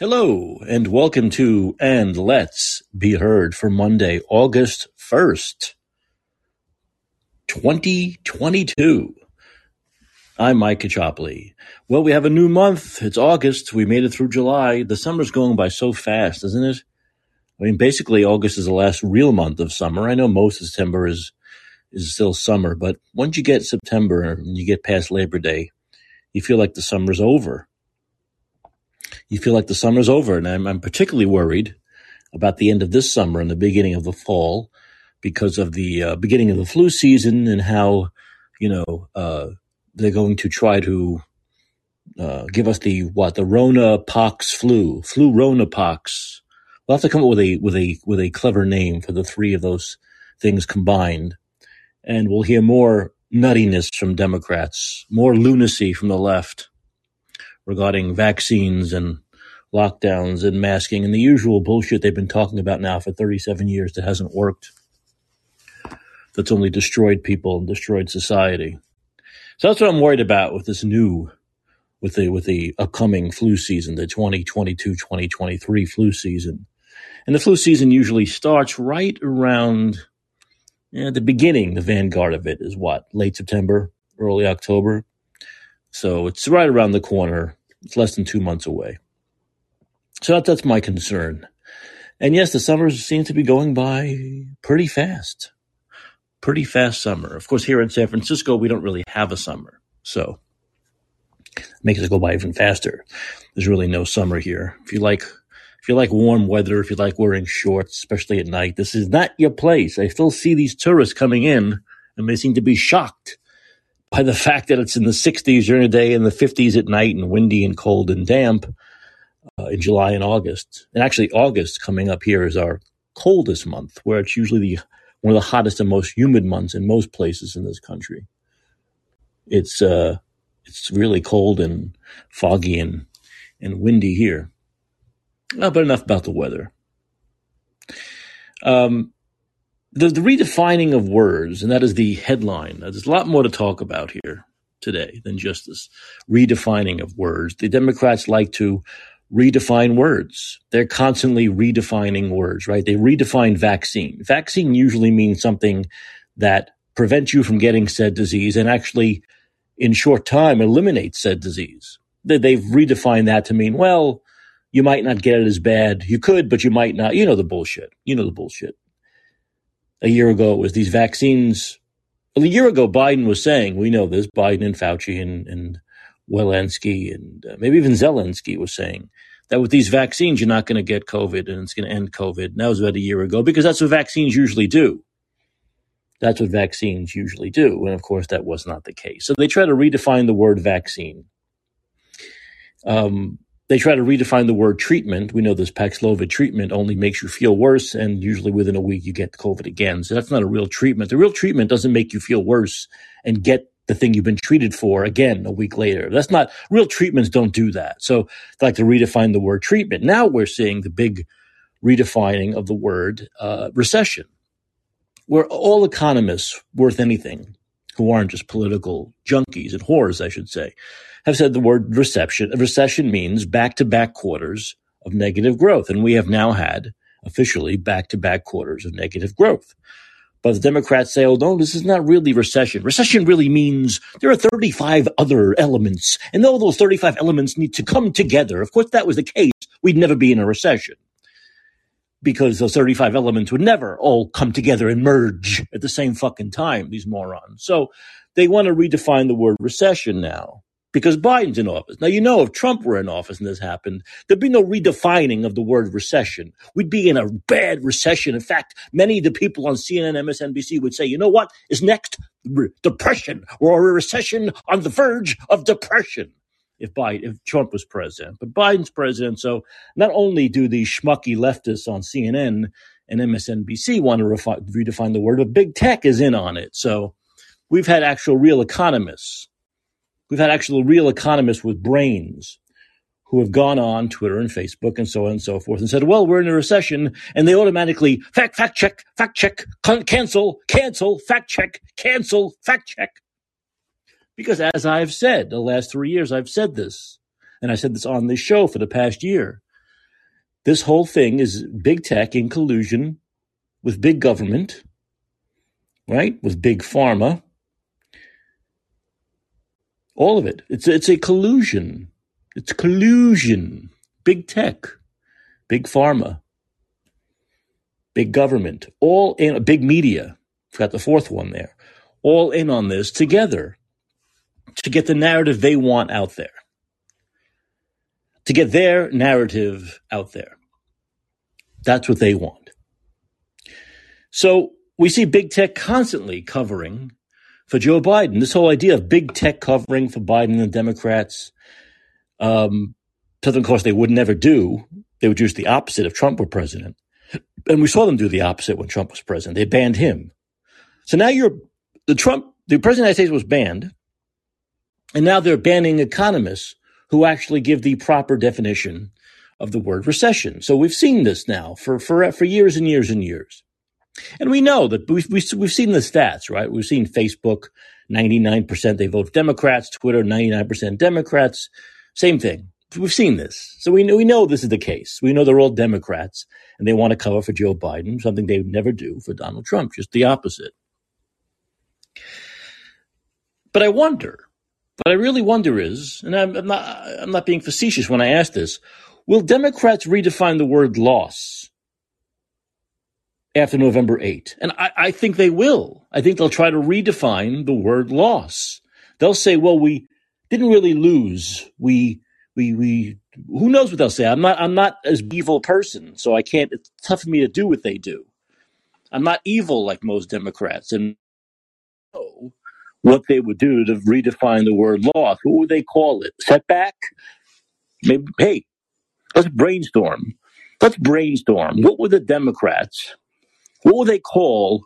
Hello, and welcome to And Let's Be Heard for Monday, August 1st, 2022. I'm Mike Kachopli. Well, we have a new month. It's August. We made it through July. The summer's going by so fast, isn't it? I mean, basically, August is the last real month of summer. I know most of September is, is still summer, but once you get September and you get past Labor Day, you feel like the summer's over you feel like the summer's over. And I'm, I'm particularly worried about the end of this summer and the beginning of the fall because of the uh, beginning of the flu season and how, you know, uh, they're going to try to uh, give us the what the Rona pox flu, flu Rona pox. We'll have to come up with a with a with a clever name for the three of those things combined, and we'll hear more nuttiness from Democrats, more lunacy from the left regarding vaccines and lockdowns and masking and the usual bullshit they've been talking about now for 37 years that hasn't worked. That's only destroyed people and destroyed society. So that's what I'm worried about with this new, with the with the upcoming flu season, the 2022-2023 flu season. And the flu season usually starts right around yeah, the beginning. The vanguard of it is what late September, early October. So it's right around the corner. It's less than two months away. So that, that's my concern. And yes, the summers seem to be going by pretty fast. Pretty fast summer. Of course, here in San Francisco, we don't really have a summer. So it makes it go by even faster. There's really no summer here. If you like if you like warm weather, if you like wearing shorts, especially at night, this is not your place. I still see these tourists coming in and they seem to be shocked by the fact that it's in the 60s during the day and the 50s at night and windy and cold and damp uh, in July and August. And actually, August coming up here is our coldest month, where it's usually the one of the hottest and most humid months in most places in this country. It's uh, it's really cold and foggy and and windy here. Uh, but enough about the weather. Um, the, the redefining of words, and that is the headline. There's a lot more to talk about here today than just this redefining of words. The Democrats like to redefine words. They're constantly redefining words, right? They redefine vaccine. Vaccine usually means something that prevents you from getting said disease and actually in short time eliminates said disease. They've redefined that to mean, well, you might not get it as bad. You could, but you might not. You know the bullshit. You know the bullshit. A year ago, it was these vaccines. Well, a year ago, Biden was saying, we know this, Biden and Fauci and, and Walensky and uh, maybe even Zelensky was saying that with these vaccines, you're not going to get COVID and it's going to end COVID. And that was about a year ago because that's what vaccines usually do. That's what vaccines usually do. And of course, that was not the case. So they try to redefine the word vaccine. Um, they try to redefine the word treatment. We know this Paxlovid treatment only makes you feel worse, and usually within a week you get COVID again. So that's not a real treatment. The real treatment doesn't make you feel worse and get the thing you've been treated for again a week later. That's not real treatments don't do that. So they like to redefine the word treatment. Now we're seeing the big redefining of the word uh, recession, where all economists worth anything who aren't just political junkies and whores, I should say, have said the word recession. Recession means back to back quarters of negative growth. And we have now had officially back to back quarters of negative growth. But the Democrats say, oh, no, this is not really recession. Recession really means there are 35 other elements, and all those 35 elements need to come together. Of course, that was the case. We'd never be in a recession because those 35 elements would never all come together and merge at the same fucking time, these morons. So they want to redefine the word recession now because Biden's in office. Now, you know, if Trump were in office and this happened, there'd be no redefining of the word recession. We'd be in a bad recession. In fact, many of the people on CNN, MSNBC would say, you know what is next? Re- depression or a recession on the verge of depression. If Biden, if Trump was president, but Biden's president, so not only do these schmucky leftists on CNN and MSNBC want to refi- redefine the word, but big tech is in on it. So we've had actual real economists We've had actual real economists with brains who have gone on Twitter and Facebook and so on and so forth and said, well, we're in a recession. And they automatically fact, fact check, fact check, cancel, cancel, fact check, cancel, fact check. Because as I've said, the last three years, I've said this, and I said this on this show for the past year. This whole thing is big tech in collusion with big government, right? With big pharma. All of it. It's it's a collusion. It's collusion. Big tech, big pharma, big government, all in big media. Got the fourth one there. All in on this together to get the narrative they want out there. To get their narrative out there. That's what they want. So we see big tech constantly covering for Joe Biden. This whole idea of big tech covering for Biden and the Democrats, um, something, of course, they would never do. They would use the opposite if Trump were president. And we saw them do the opposite when Trump was president. They banned him. So now you're the Trump, the president of the United States was banned. And now they're banning economists who actually give the proper definition of the word recession. So we've seen this now for, for, for years and years and years. And we know that we've, we've, seen the stats, right? We've seen Facebook, 99% they vote Democrats, Twitter, 99% Democrats. Same thing. We've seen this. So we know, we know this is the case. We know they're all Democrats and they want to cover for Joe Biden, something they would never do for Donald Trump, just the opposite. But I wonder, what I really wonder is, and I'm, I'm, not, I'm not being facetious when I ask this, will Democrats redefine the word loss after November 8? And I, I think they will. I think they'll try to redefine the word loss. They'll say, well, we didn't really lose. We, we, we, who knows what they'll say? I'm not, I'm not as evil person, so I can't, it's tough for me to do what they do. I'm not evil like most Democrats. And what they would do to redefine the word loss. What would they call it? Setback? Maybe, hey, let's brainstorm. Let's brainstorm. What would the Democrats, what would they call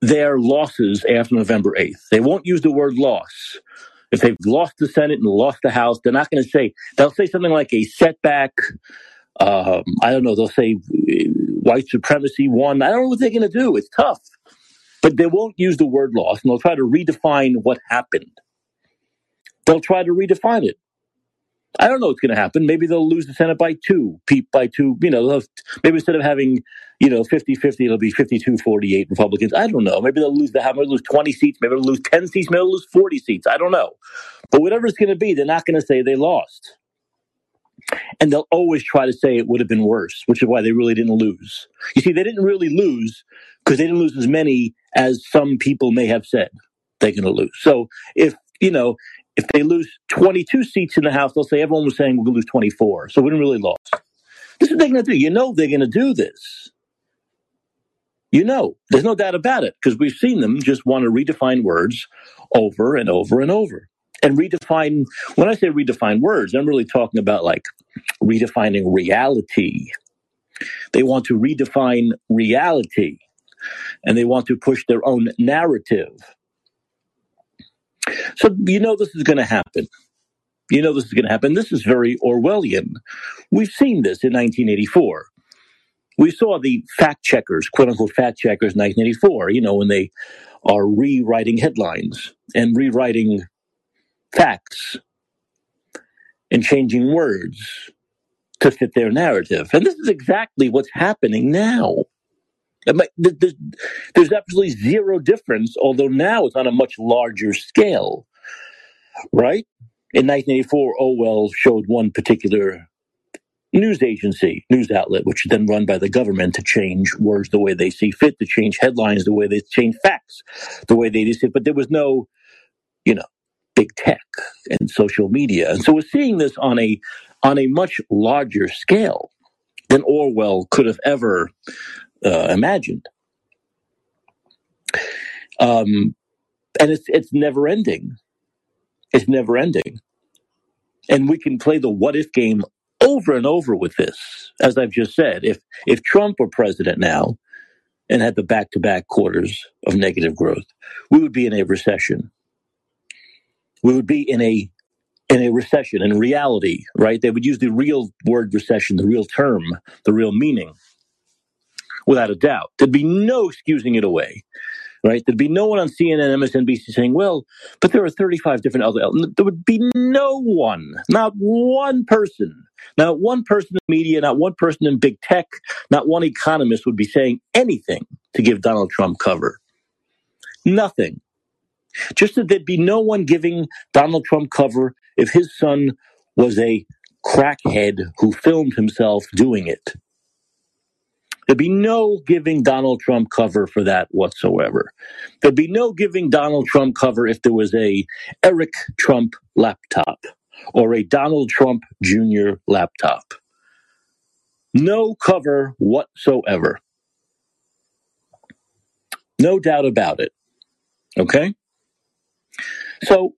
their losses after November 8th? They won't use the word loss. If they've lost the Senate and lost the House, they're not going to say, they'll say something like a setback. Um, I don't know. They'll say white supremacy won. I don't know what they're going to do. It's tough. But they won't use the word loss and they'll try to redefine what happened. They'll try to redefine it. I don't know what's going to happen. Maybe they'll lose the Senate by two, by two. You know, maybe instead of having, you know, 50 50, it'll be 52 48 Republicans. I don't know. Maybe they'll lose the maybe lose 20 seats, maybe they'll lose 10 seats, maybe they'll lose 40 seats. I don't know. But whatever it's going to be, they're not going to say they lost. And they'll always try to say it would have been worse, which is why they really didn't lose. You see, they didn't really lose because they didn't lose as many as some people may have said they're going to lose. So if, you know, if they lose 22 seats in the House, they'll say everyone was saying we're going to lose 24. So we didn't really lose. This is what they're going to do. You know they're going to do this. You know, there's no doubt about it because we've seen them just want to redefine words over and over and over. And redefine, when I say redefine words, I'm really talking about like redefining reality. They want to redefine reality and they want to push their own narrative. So you know this is going to happen. You know this is going to happen. This is very Orwellian. We've seen this in 1984. We saw the fact checkers, quote unquote fact checkers, 1984. You know when they are rewriting headlines and rewriting facts and changing words to fit their narrative. And this is exactly what's happening now. There's, absolutely zero difference, although now it's on a much larger scale, right? In 1984, Orwell showed one particular news agency, news outlet, which is then run by the government to change words the way they see fit, to change headlines the way they change facts the way they see fit. But there was no, you know, big tech and social media. And so we're seeing this on a on a much larger scale than Orwell could have ever uh, imagined. Um, and it's it's never ending. It's never ending. And we can play the what if game over and over with this. As I've just said, if if Trump were president now and had the back to back quarters of negative growth, we would be in a recession. We would be in a in a recession in reality, right? They would use the real word recession, the real term, the real meaning without a doubt. There'd be no excusing it away. right? There'd be no one on CNN, MSNBC saying, well, but there are 35 different other, there would be no one, not one person, not one person in media, not one person in big tech, not one economist would be saying anything to give Donald Trump cover. Nothing. Just that there'd be no one giving Donald Trump cover if his son was a crackhead who filmed himself doing it. There'd be no giving Donald Trump cover for that whatsoever. There'd be no giving Donald Trump cover if there was a Eric Trump laptop or a Donald Trump Jr. laptop. No cover whatsoever. No doubt about it. Okay? So,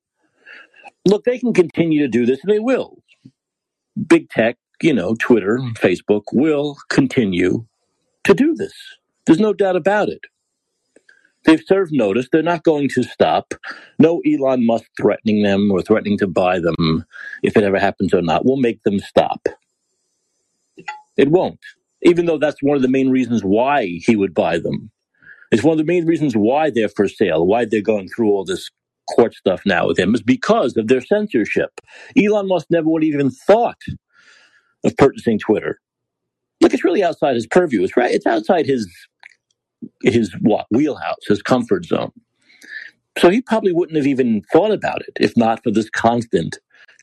look, they can continue to do this, and they will. Big tech, you know, Twitter, Facebook will continue to do this. There's no doubt about it. They've served notice. They're not going to stop. No Elon Musk threatening them or threatening to buy them, if it ever happens or not, will make them stop. It won't. Even though that's one of the main reasons why he would buy them. It's one of the main reasons why they're for sale, why they're going through all this court stuff now with him, is because of their censorship. Elon Musk never would have even thought of purchasing Twitter. Look, it's really outside his purview. It's right. It's outside his his what wheelhouse, his comfort zone. So he probably wouldn't have even thought about it if not for this constant,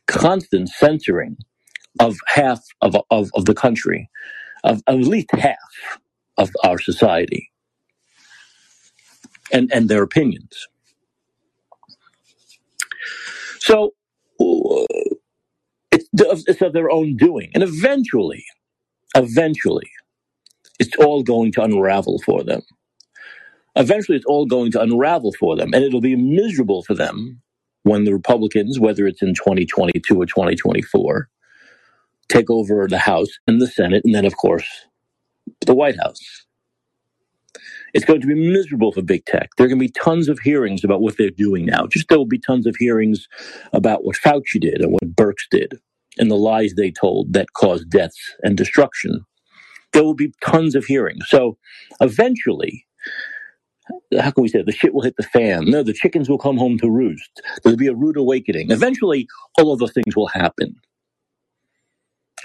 constant censoring of half of of, of the country, of, of at least half of our society, and and their opinions. So it's, it's of their own doing, and eventually, eventually, it's all going to unravel for them. Eventually, it's all going to unravel for them, and it'll be miserable for them when the Republicans, whether it's in 2022 or 2024, take over the House and the Senate, and then, of course, the White House. It's going to be miserable for big tech. There are going to be tons of hearings about what they're doing now. Just there will be tons of hearings about what Fauci did and what Birx did and the lies they told that caused deaths and destruction. There will be tons of hearings. So eventually, how can we say it? the shit will hit the fan? No, the chickens will come home to roost. There'll be a rude awakening. Eventually, all of those things will happen.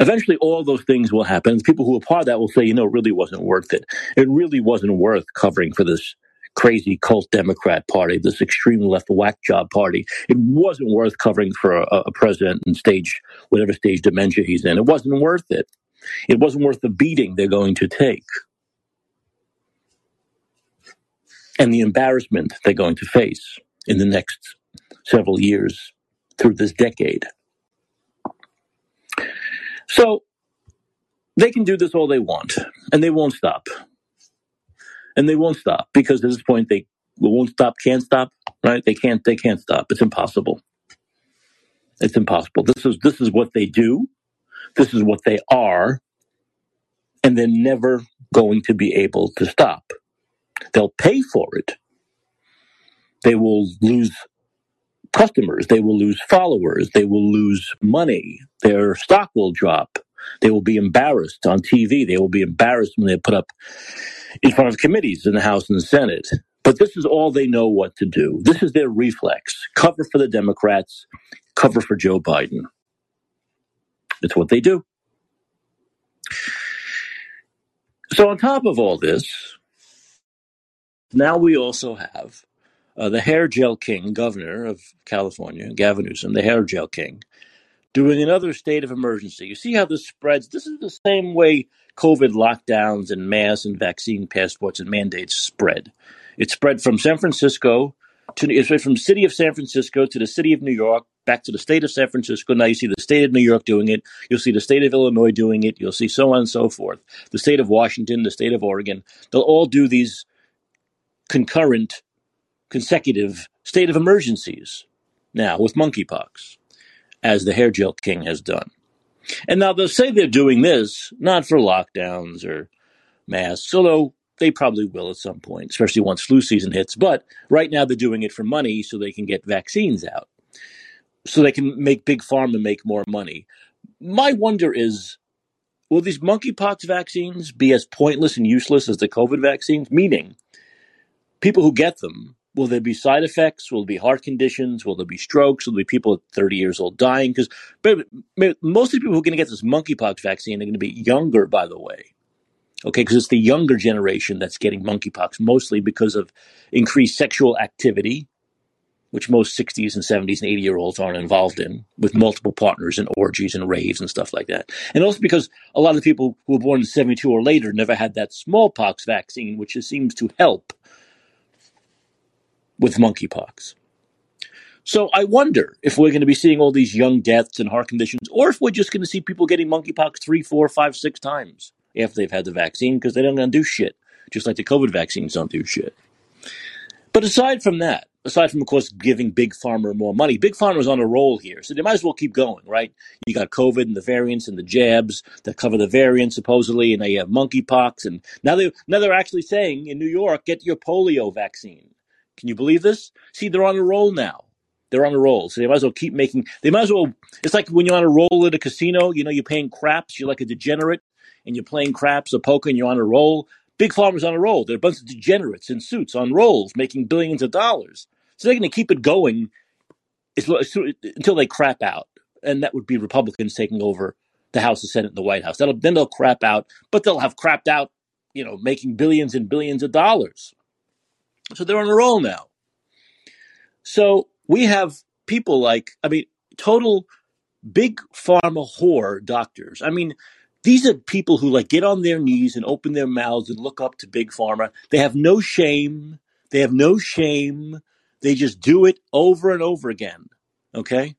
Eventually, all those things will happen. People who are part of that will say, you know, it really wasn't worth it. It really wasn't worth covering for this crazy cult Democrat party, this extreme left whack job party. It wasn't worth covering for a, a president in stage, whatever stage dementia he's in. It wasn't worth it. It wasn't worth the beating they're going to take and the embarrassment they're going to face in the next several years through this decade. So they can do this all they want, and they won't stop. And they won't stop because at this point they won't stop, can't stop, right? They can't they can't stop. It's impossible. It's impossible. This is this is what they do. This is what they are. And they're never going to be able to stop. They'll pay for it. They will lose customers. They will lose followers. They will lose money. Their stock will drop. They will be embarrassed on TV. They will be embarrassed when they're put up in front of committees in the House and the Senate. But this is all they know what to do. This is their reflex cover for the Democrats, cover for Joe Biden. It's what they do. So, on top of all this, now we also have uh, the hair gel king, governor of California, Gavin Newsom, the hair gel king, doing another state of emergency. You see how this spreads? This is the same way COVID lockdowns and mass and vaccine passports and mandates spread. It spread from San Francisco to it spread from city of San Francisco to the city of New York, back to the state of San Francisco. Now you see the state of New York doing it. You'll see the state of Illinois doing it. You'll see so on and so forth. The state of Washington, the state of Oregon. They'll all do these concurrent consecutive state of emergencies now with monkeypox, as the hair gel king has done. And now they'll say they're doing this not for lockdowns or masks, although they probably will at some point, especially once flu season hits. But right now they're doing it for money so they can get vaccines out, so they can make big pharma make more money. My wonder is will these monkeypox vaccines be as pointless and useless as the COVID vaccines? Meaning, people who get them, will there be side effects? Will there be heart conditions? Will there be strokes? Will there be people at 30 years old dying? Because most of the people who are going to get this monkeypox vaccine are going to be younger, by the way. Okay, because it's the younger generation that's getting monkeypox, mostly because of increased sexual activity, which most 60s and 70s and 80 year olds aren't involved in, with multiple partners and orgies and raves and stuff like that. And also because a lot of people who were born in 72 or later never had that smallpox vaccine, which seems to help with monkeypox. So I wonder if we're going to be seeing all these young deaths and heart conditions, or if we're just going to see people getting monkeypox three, four, five, six times after they've had the vaccine because they don't going to do shit, just like the COVID vaccines don't do shit. But aside from that, aside from of course giving big pharma more money, big pharma's on a roll here, so they might as well keep going, right? You got COVID and the variants and the jabs that cover the variants supposedly, and now you have monkeypox, and now they now they're actually saying in New York, get your polio vaccine. Can you believe this? See, they're on a roll now. They're on a roll. So they might as well keep making, they might as well, it's like when you're on a roll at a casino, you know, you're paying craps, you're like a degenerate, and you're playing craps or poker and you're on a roll. Big Pharma's on a roll. They're a bunch of degenerates in suits on rolls making billions of dollars. So they're going to keep it going until they crap out. And that would be Republicans taking over the House, the Senate, and the White House. That'll, then they'll crap out, but they'll have crapped out, you know, making billions and billions of dollars. So they're on a roll now. So we have people like, I mean, total big pharma whore doctors. I mean, these are people who like get on their knees and open their mouths and look up to big pharma. They have no shame. They have no shame. They just do it over and over again. Okay.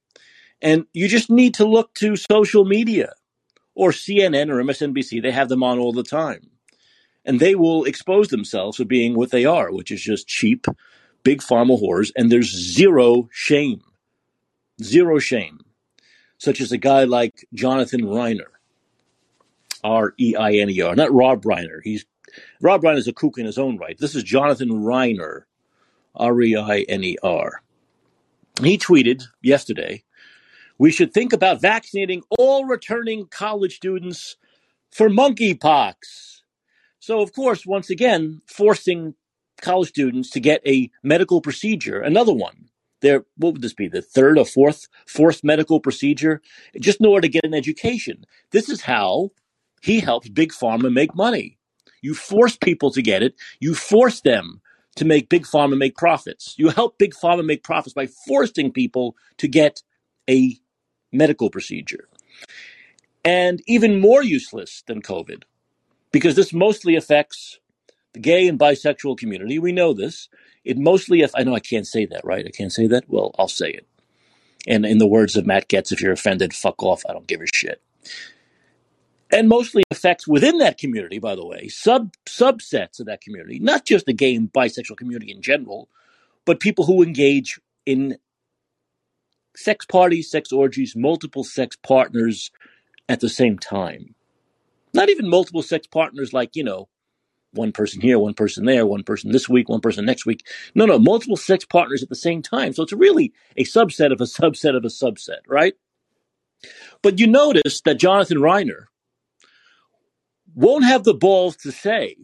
And you just need to look to social media or CNN or MSNBC. They have them on all the time and they will expose themselves for being what they are, which is just cheap, big pharma whores, and there's zero shame. Zero shame. Such as a guy like Jonathan Reiner, R E I N E R, not Rob Reiner. He's Rob Reiner is a kook in his own right. This is Jonathan Reiner, R E I N E R. He tweeted yesterday, "We should think about vaccinating all returning college students for monkeypox." So, of course, once again, forcing college students to get a medical procedure, another one. There, what would this be? The third or fourth, fourth medical procedure, just in order to get an education. This is how he helps big pharma make money. You force people to get it. You force them to make big pharma make profits. You help big pharma make profits by forcing people to get a medical procedure. And even more useless than COVID because this mostly affects the gay and bisexual community. We know this. It mostly, if I know I can't say that, right? I can't say that. Well, I'll say it. And in the words of Matt Gaetz, if you're offended, fuck off. I don't give a shit. And mostly affects within that community, by the way, sub subsets of that community, not just the gay and bisexual community in general, but people who engage in sex parties, sex orgies, multiple sex partners at the same time. Not even multiple sex partners, like, you know, one person here, one person there, one person this week, one person next week. No, no, multiple sex partners at the same time. So it's really a subset of a subset of a subset, right? But you notice that Jonathan Reiner won't have the balls to say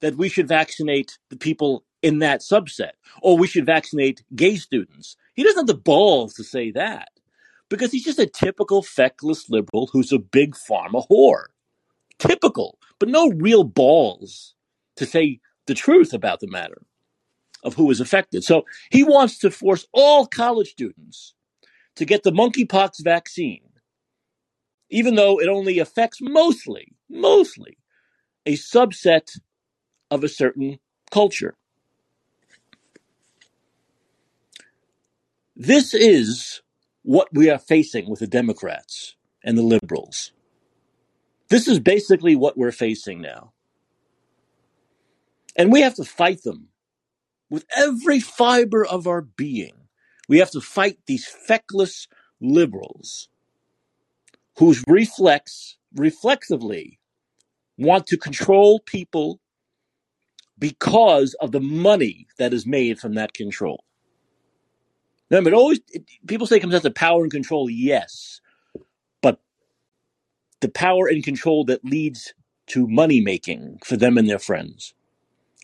that we should vaccinate the people in that subset or we should vaccinate gay students. He doesn't have the balls to say that because he's just a typical feckless liberal who's a big pharma whore typical, but no real balls to say the truth about the matter of who is affected. So he wants to force all college students to get the monkeypox vaccine, even though it only affects mostly, mostly a subset of a certain culture. This is what we are facing with the Democrats and the liberals. This is basically what we're facing now. And we have to fight them with every fiber of our being. We have to fight these feckless liberals whose reflex, reflexively, want to control people because of the money that is made from that control. Remember, it always it, people say it comes down to power and control. Yes, the power and control that leads to money making for them and their friends.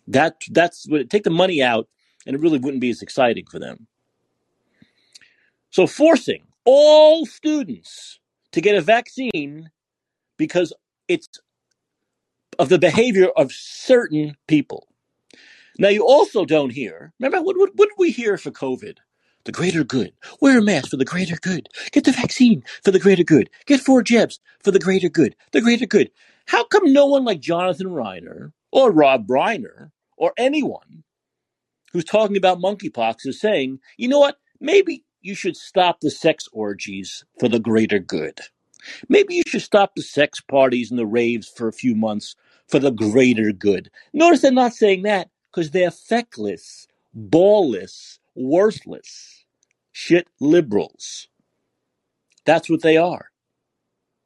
That that's what take the money out, and it really wouldn't be as exciting for them. So forcing all students to get a vaccine because it's of the behavior of certain people. Now you also don't hear. Remember what what, what did we hear for COVID? The greater good. Wear a mask for the greater good. Get the vaccine for the greater good. Get four jabs for the greater good. The greater good. How come no one like Jonathan Reiner or Rob Reiner or anyone who's talking about monkeypox is saying, you know what? Maybe you should stop the sex orgies for the greater good. Maybe you should stop the sex parties and the raves for a few months for the greater good. Notice they're not saying that because they're feckless, ballless, worthless, shit liberals. That's what they are.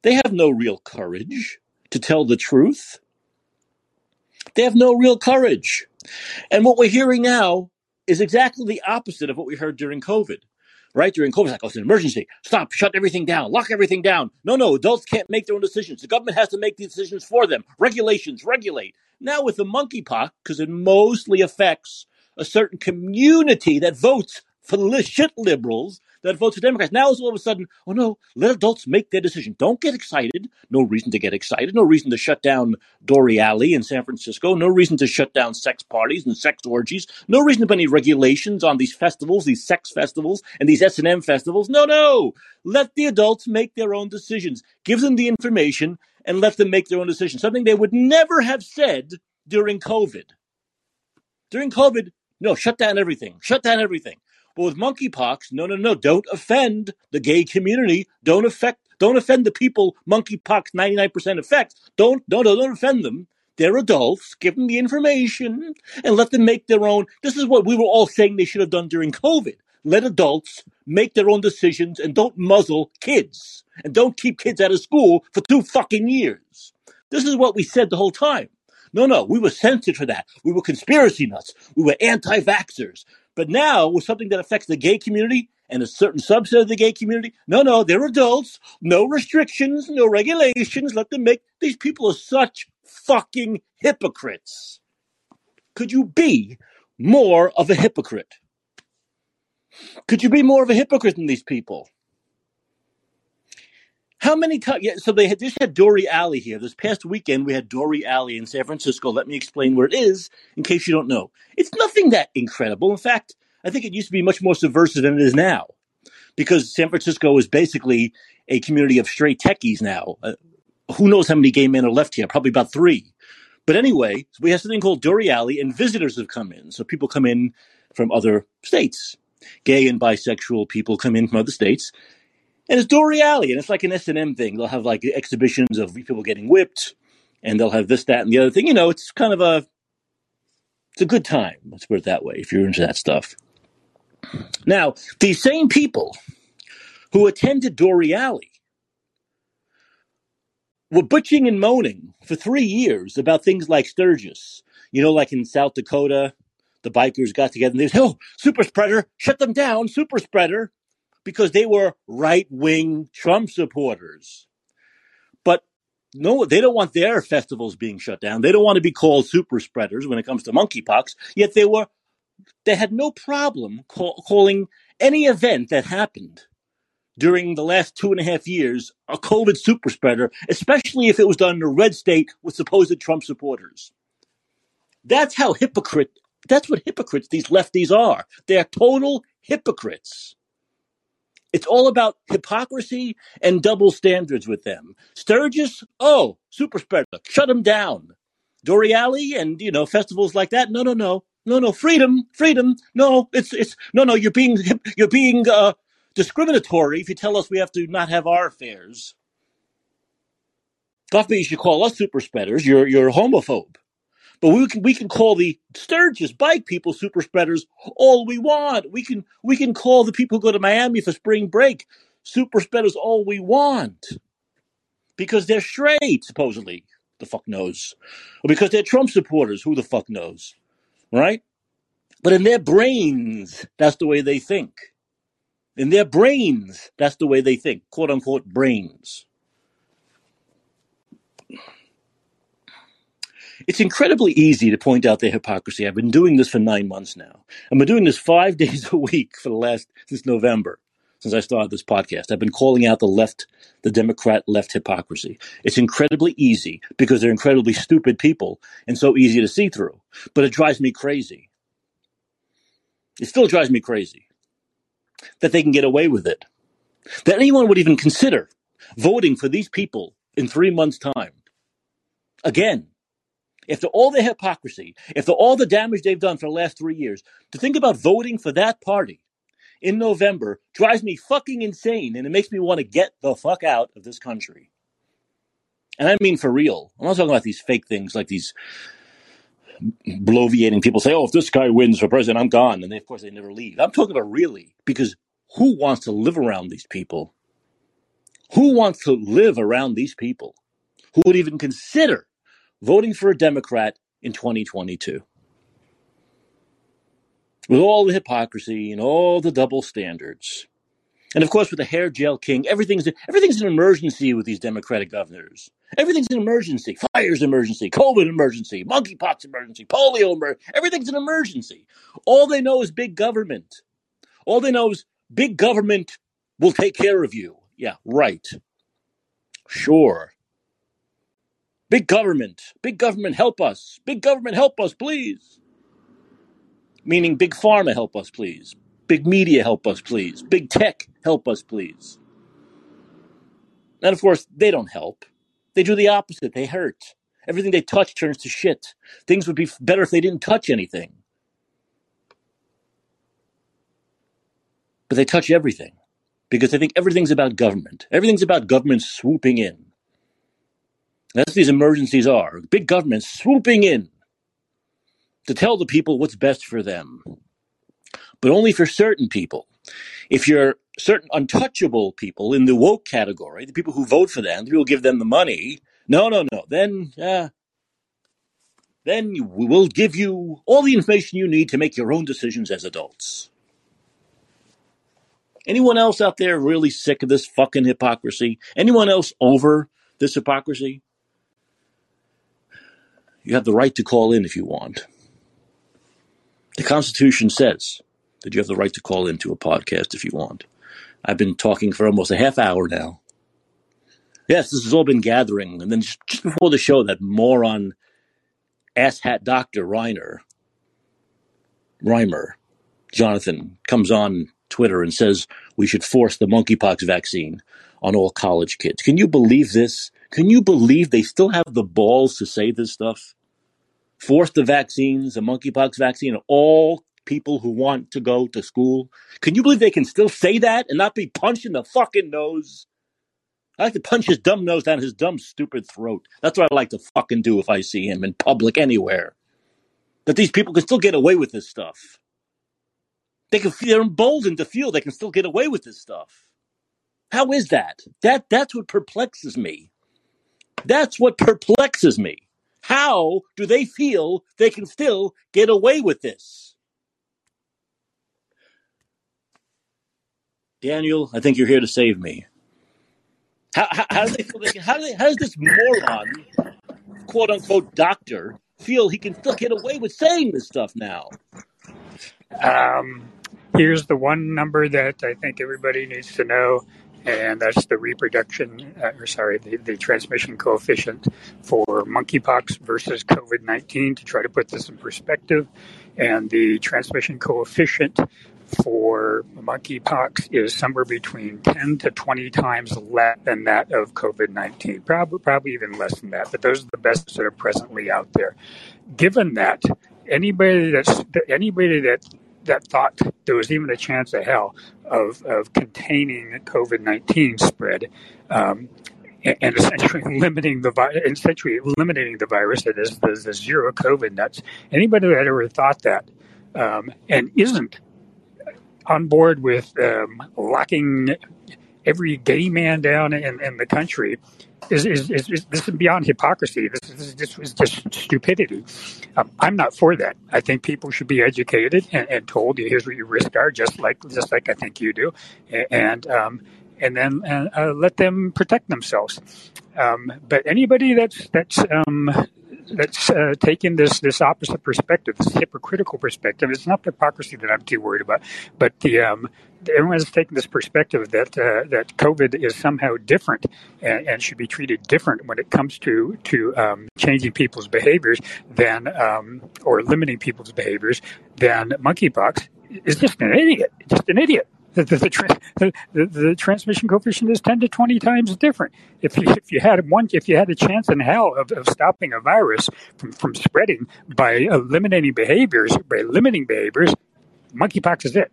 They have no real courage to tell the truth. They have no real courage. And what we're hearing now is exactly the opposite of what we heard during COVID. Right during COVID, like, oh, it's an emergency. Stop, shut everything down, lock everything down. No, no, adults can't make their own decisions. The government has to make the decisions for them. Regulations, regulate. Now with the monkeypox, because it mostly affects a certain community that votes shit liberals, that vote for Democrats. Now it's all of a sudden, oh no, let adults make their decision. Don't get excited. No reason to get excited. No reason to shut down Dore Alley in San Francisco. No reason to shut down sex parties and sex orgies. No reason to put any regulations on these festivals, these sex festivals and these S&M festivals. No, no. Let the adults make their own decisions. Give them the information and let them make their own decisions. Something they would never have said during COVID. During COVID, no, shut down everything. Shut down everything. But with monkeypox, no, no, no, don't offend the gay community. Don't affect, don't offend the people monkeypox 99% affects. Don't, no, no, don't offend them. They're adults. Give them the information and let them make their own. This is what we were all saying they should have done during COVID. Let adults make their own decisions and don't muzzle kids and don't keep kids out of school for two fucking years. This is what we said the whole time. No, no, we were censored for that. We were conspiracy nuts. We were anti vaxxers. But now, with something that affects the gay community and a certain subset of the gay community, no, no, they're adults. No restrictions, no regulations. Let them make. These people are such fucking hypocrites. Could you be more of a hypocrite? Could you be more of a hypocrite than these people? How many times? Yeah, so they had just had Dore Alley here. This past weekend, we had Dore Alley in San Francisco. Let me explain where it is in case you don't know. It's nothing that incredible. In fact, I think it used to be much more subversive than it is now because San Francisco is basically a community of straight techies now. Uh, who knows how many gay men are left here? Probably about three. But anyway, we have something called Dore Alley, and visitors have come in. So people come in from other states. Gay and bisexual people come in from other states and it's Dore Alley, and it's like an S and M thing. They'll have like exhibitions of people getting whipped, and they'll have this, that, and the other thing. You know, it's kind of a it's a good time. Let's put it that way. If you're into that stuff. Now, these same people who attended Dore Alley were butching and moaning for three years about things like Sturgis. You know, like in South Dakota, the bikers got together and they said, "Oh, super spreader, shut them down, super spreader." Because they were right wing Trump supporters. But no, they don't want their festivals being shut down. They don't want to be called super spreaders when it comes to monkeypox. Yet they were, they had no problem call, calling any event that happened during the last two and a half years a COVID super spreader, especially if it was done in a red state with supposed Trump supporters. That's how hypocrite. That's what hypocrites these lefties are. They're total hypocrites. It's all about hypocrisy and double standards with them. Sturgis, oh, super spreader, shut him down. Dore Alley and you know festivals like that. No, no, no, no, no. Freedom, freedom. No, it's it's no, no. You're being you're being uh, discriminatory if you tell us we have to not have our affairs. God you should call us super spreaders. You're you're a homophobe. But we can we can call the Sturgis bike people super spreaders all we want. We can we can call the people who go to Miami for spring break super spreaders all we want. Because they're straight, supposedly. The fuck knows. Or because they're Trump supporters, who the fuck knows? Right? But in their brains, that's the way they think. In their brains, that's the way they think. Quote unquote brains. It's incredibly easy to point out their hypocrisy. I've been doing this for nine months now. I've been doing this five days a week for the last, since November, since I started this podcast. I've been calling out the left, the Democrat left hypocrisy. It's incredibly easy because they're incredibly stupid people and so easy to see through. But it drives me crazy. It still drives me crazy that they can get away with it. That anyone would even consider voting for these people in three months' time. Again, after all the hypocrisy, after all the damage they've done for the last three years, to think about voting for that party in November drives me fucking insane and it makes me want to get the fuck out of this country. And I mean for real. I'm not talking about these fake things like these bloviating people say, oh, if this guy wins for president, I'm gone. And they, of course, they never leave. I'm talking about really, because who wants to live around these people? Who wants to live around these people? Who would even consider voting for a Democrat in 2022? With all the hypocrisy and all the double standards. And of course, with the hair gel king, everything's everything's an emergency with these Democratic governors. Everything's an emergency. Fire's emergency. COVID emergency. Monkeypox emergency. Polio emergency. Everything's an emergency. All they know is big government. All they know is big government will take care of you. Yeah, right. Sure. Big government. Big government, help us. Big government, help us, please. Meaning big pharma, help us, please. Big media, help us, please. Big tech, help us, please. And of course, they don't help. They do the opposite. They hurt. Everything they touch turns to shit. Things would be better if they didn't touch anything. But they touch everything because they think everything's about government. Everything's about government swooping in. That's what these emergencies are big government swooping in to tell the people what's best for them, but only for certain people. If you're certain untouchable people in the woke category, the people who vote for them, the people who give them the money, no, no, no, then, uh, then we will give you all the information you need to make your own decisions as adults. Anyone else out there really sick of this fucking hypocrisy? Anyone else over this hypocrisy? You have the right to call in if you want. The Constitution says that you have the right to call into a podcast if you want. I've been talking for almost a half hour now. Yes, this has all been gathering. And then just, before the show, that moron asshat doctor Reiner, Reimer, Jonathan, comes on Twitter and says we should force the monkeypox vaccine on all college kids. Can you believe this? Can you believe they still have the balls to say this stuff? Force the vaccines, the monkeypox vaccine, all people who want to go to school. Can you believe they can still say that and not be punched in the fucking nose? I like to punch his dumb nose down his dumb, stupid throat. That's what I like to fucking do if I see him in public anywhere. That these people can still get away with this stuff. They can, they're emboldened to feel they can still get away with this stuff. How is that? That that's what perplexes me. That's what perplexes me. How do they feel they can still get away with this? Daniel, I think you're here to save me. How, how, how do they feel? They can, how, do they, how does this moron, quote unquote, doctor, feel he can still get away with saying this stuff now? Um, here's the one number that I think everybody needs to know, and that's the reproduction, uh, or sorry, the, the transmission coefficient for monkeypox versus COVID 19 to try to put this in perspective. And the transmission coefficient for monkeypox is somewhere between 10 to 20 times less than that of COVID 19, probably, probably even less than that, but those are the best that are presently out there. Given that, anybody that's anybody that that thought there was even a chance of hell of, of containing COVID 19 spread um, and essentially limiting the essentially eliminating the virus that is the, the zero COVID nuts. Anybody that ever thought that um, and isn't on board with um, locking every gay man down in, in the country is, is, is, is, this is beyond hypocrisy. This is, this is just stupidity. Um, I'm not for that. I think people should be educated and, and, told here's what your risks are, just like just like I think you do, and um, and then uh, let them protect themselves. Um, but anybody that's that's that's uh, taking this this opposite perspective, this hypocritical perspective. It's not the hypocrisy that I'm too worried about, but the um, everyone's taking this perspective that uh, that COVID is somehow different and, and, should be treated different when it comes to to um, changing people's behaviors than um, or limiting people's behaviors than monkeypox is just an idiot, just an idiot. The, the, the, the, the, transmission coefficient is 10 to 20 times different. If you, if you had one, if you had a chance in hell of, of stopping a virus from, from spreading by eliminating behaviors, by limiting behaviors, monkeypox is it.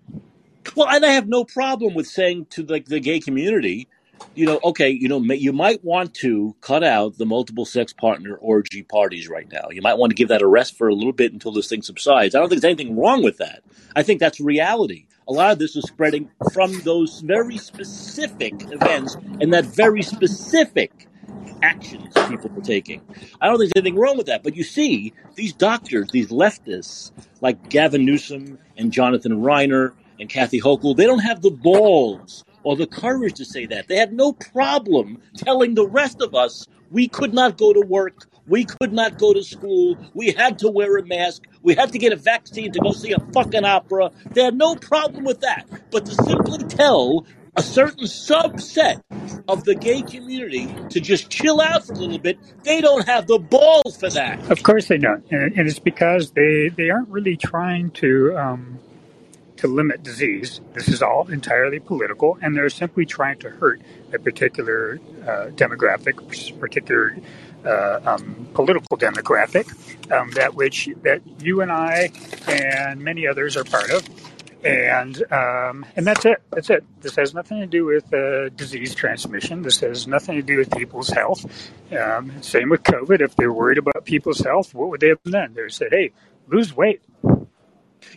Well, and I have no problem with saying to the gay community, you know, okay, you know, you might want to cut out the multiple sex partner orgy parties right now. You might want to give that a rest for a little bit until this thing subsides. I don't think there's anything wrong with that. I think that's reality. A lot of this is spreading from those very specific events and that very specific actions people are taking. I don't think there's anything wrong with that. But you see, these doctors, these leftists, like Gavin Newsom and Jonathan Reiner and Kathy Hochul, they don't have the balls or the courage to say that. They had no problem telling the rest of us we could not go to work, we could not go to school, we had to wear a mask, we had to get a vaccine to go see a fucking opera. They had no problem with that. But to simply tell a certain subset of the gay community to just chill out for a little bit. They don't have the balls for that. Of course they don't, and, it's because they they aren't really trying to um, to limit disease. This is all entirely political, and they're simply trying to hurt a particular uh, demographic, particular uh, um, political demographic um, that which that you and I and many others are part of. And um, and that's it. That's it. This has nothing to do with uh, disease transmission. This has nothing to do with people's health. Um, same with COVID. If they're worried about people's health, what would they have done? They said, "Hey, lose weight."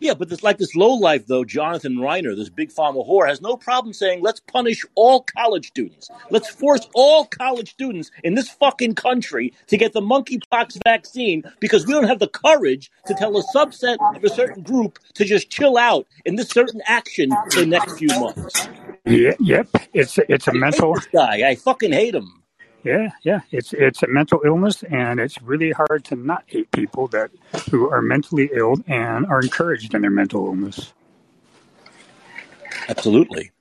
Yeah, but it's like this low life though, Jonathan Reiner, this big pharma whore, has no problem saying, let's punish all college students. Let's force all college students in this fucking country to get the monkeypox vaccine because we don't have the courage to tell a subset of a certain group to just chill out in this certain action for the next few months. Yeah, yep. It's it's a I mental guy. I fucking hate him. Yeah, yeah, it's it's a mental illness, and it's really hard to not hate people that who are mentally ill and are encouraged in their mental illness. Absolutely,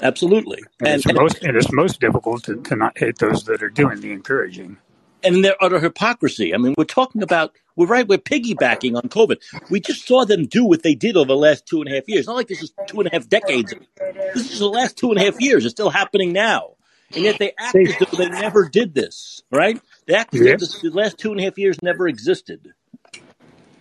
absolutely, and, and, it's, and most and it's most difficult to, to not hate those that are doing the encouraging. And their utter hypocrisy. I mean, we're talking about we're right. We're piggybacking on COVID. We just saw them do what they did over the last two and a half years. not like this is two and a half decades. This is the last two and a half years. It's still happening now and yet they act as though they never did this, right? They act as though the last two and a half years never existed.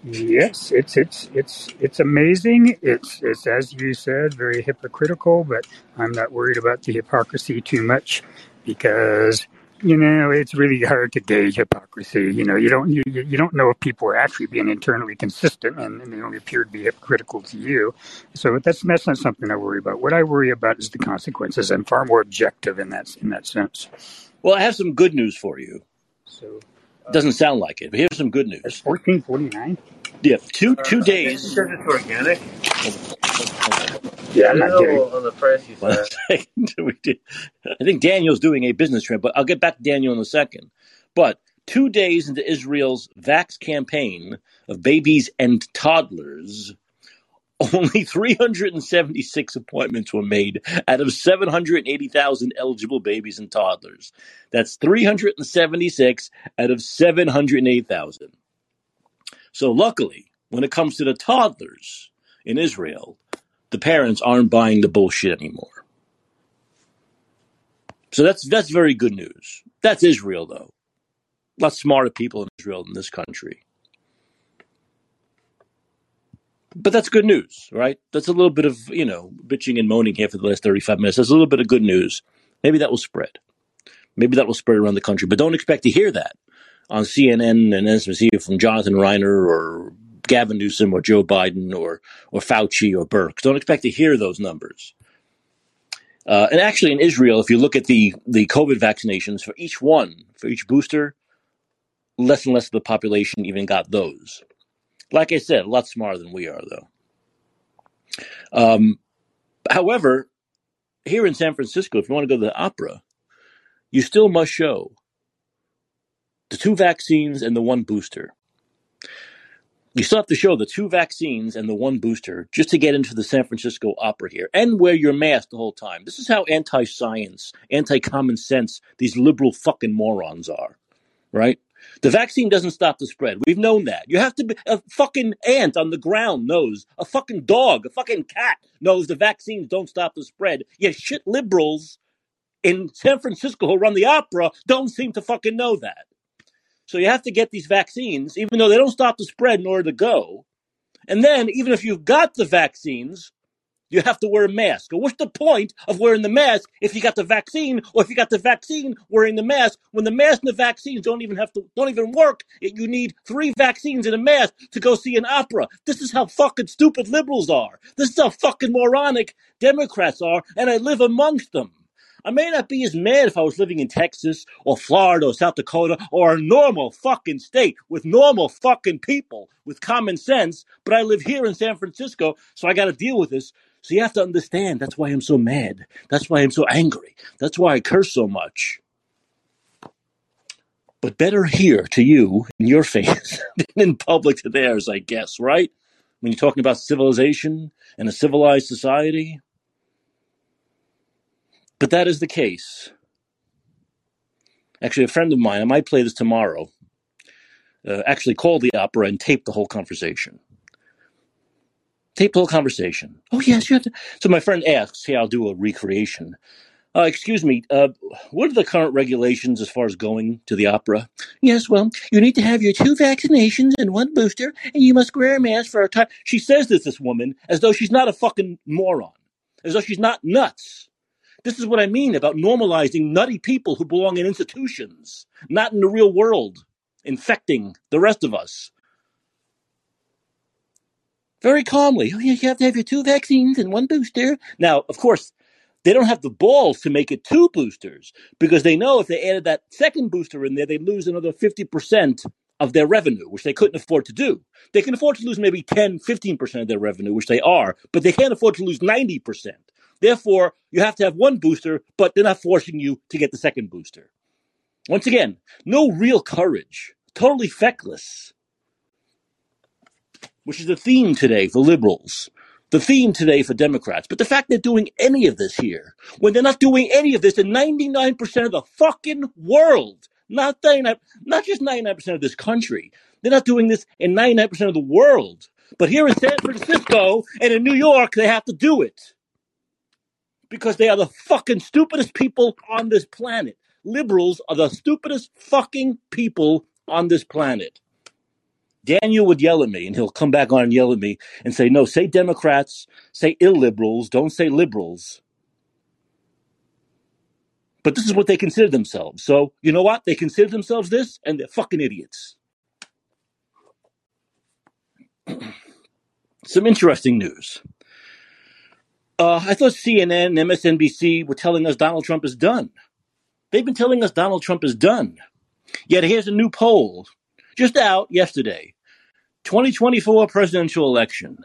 Yes, it's it's it's it's amazing. It's it's as you said, very hypocritical, but I'm not worried about the hypocrisy too much because you know, it's really hard to gauge hypocrisy. You know, you don't you, you don't know if people are actually being internally consistent, and, and, they only appear to be hypocritical to you. So that's that's not something I worry about. What I worry about is the consequences. I'm far more objective in that in that sense. Well, I have some good news for you. So, uh, doesn't sound like it, but here's some good news. Fourteen forty nine. Yeah, two two days. Because it's organic. Yeah, I'm not kidding. on the price you said. we did. I think Daniel's doing a business trip, but I'll get back to Daniel in a second. But two days into Israel's vax campaign of babies and toddlers, only 376 appointments were made out of 780,000 eligible babies and toddlers. That's 376 out of 708,000. So luckily, when it comes to the toddlers in Israel, the parents aren't buying the bullshit anymore. So that's that's very good news. That's Israel though. A lot smarter people in Israel than this country. But that's good news, right? That's a little bit of, you know, bitching and moaning here for the last 35 minutes. That's a little bit of good news. Maybe that will spread. Maybe that will spread around the country. But don't expect to hear that on CNN and MSNBC from Jonathan Reiner or Gavin Newsom or Joe Biden or or Fauci or Burke. Don't expect to hear those numbers. Uh, and actually, in Israel, if you look at the the COVID vaccinations for each one, for each booster, less and less of the population even got those. Like I said, a lot smarter than we are, though. Um, however, here in San Francisco, if you want to go to the opera, you still must show the two vaccines and the one booster. You still have to show the two vaccines and the one booster just to get into the San Francisco Opera here and wear your mask the whole time. This is how anti science, anti common sense these liberal fucking morons are, right? The vaccine doesn't stop the spread. We've known that. You have to be a fucking ant on the ground knows, a fucking dog, a fucking cat knows the vaccines don't stop the spread. Yet shit liberals in San Francisco who run the opera don't seem to fucking know that. So you have to get these vaccines, even though they don't stop the spread in order to go. And then, even if you've got the vaccines, you have to wear a mask. What's the point of wearing the mask if you got the vaccine, or if you got the vaccine wearing the mask when the mask and the vaccines don't even have to don't even work? You need three vaccines and a mask to go see an opera. This is how fucking stupid liberals are. This is how fucking moronic Democrats are, and I live amongst them. I may not be as mad if I was living in Texas or Florida or South Dakota or a normal fucking state with normal fucking people with common sense, but I live here in San Francisco, so I got to deal with this. So you have to understand that's why I'm so mad. That's why I'm so angry. That's why I curse so much. But better here to you in your face than in public to theirs, I guess, right? When you're talking about civilization and a civilized society. But that is the case. Actually, a friend of mine, I might play this tomorrow, uh, actually called the opera and taped the whole conversation. Taped the whole conversation. Oh, yes, you have to. So my friend asks, hey, I'll do a recreation. Uh, excuse me, uh, what are the current regulations as far as going to the opera? Yes, well, you need to have your two vaccinations and one booster, and you must wear a mask for a time. She says this, this woman, as though she's not a fucking moron, as though she's not nuts. This is what I mean about normalizing nutty people who belong in institutions, not in the real world, infecting the rest of us. Very calmly, oh, you have to have your two vaccines and one booster. Now, of course, they don't have the balls to make it two boosters because they know if they added that second booster in there, they'd lose another 50% of their revenue, which they couldn't afford to do. They can afford to lose maybe 10, 15% of their revenue, which they are, but they can't afford to lose 90%. Therefore, you have to have one booster, but they're not forcing you to get the second booster. Once again, no real courage, totally feckless, which is the theme today for liberals, the theme today for Democrats. But the fact they're doing any of this here, when they're not doing any of this in 99% of the fucking world, not 99, not just 99% of this country, they're not doing this in 99% of the world. But here in San Francisco and in New York, they have to do it because they are the fucking stupidest people on this planet. Liberals are the stupidest fucking people on this planet. Daniel would yell at me, and he'll come back on and yell at me and say, No, say Democrats, say illiberals, don't say liberals. But this is what they consider themselves. So, you know what? They consider themselves this, and they're fucking idiots. Some interesting news. Uh, I thought CNN and MSNBC were telling us Donald Trump is done. They've been telling us Donald Trump is done. Yet here's a new poll just out yesterday 2024 presidential election.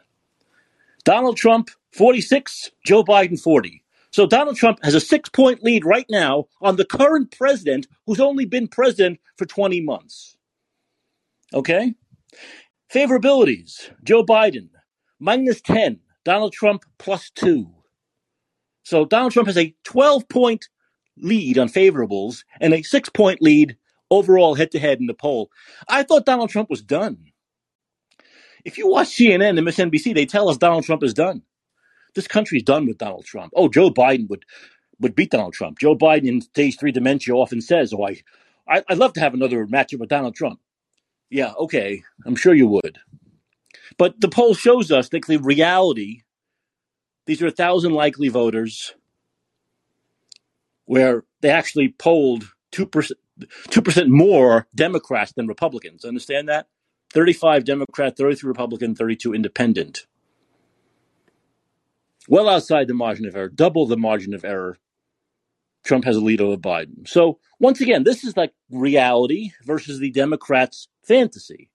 Donald Trump 46, Joe Biden 40. So Donald Trump has a six point lead right now on the current president who's only been president for 20 months. Okay? Favorabilities Joe Biden minus 10, Donald Trump plus two. So Donald Trump has a 12 point lead on favorables and a six point lead overall head to head in the poll. I thought Donald Trump was done. If you watch CNN and MSNBC, they tell us Donald Trump is done. This country's done with Donald Trump. Oh, Joe Biden would would beat Donald Trump. Joe Biden in stage three dementia often says, "Oh, I, I I'd love to have another matchup with Donald Trump." Yeah, okay, I'm sure you would. But the poll shows us that the reality. These are a thousand likely voters, where they actually polled two percent two percent more Democrats than Republicans. Understand that? Thirty-five Democrat, thirty-three Republican, thirty-two Independent. Well outside the margin of error, double the margin of error. Trump has a lead over Biden. So once again, this is like reality versus the Democrats' fantasy.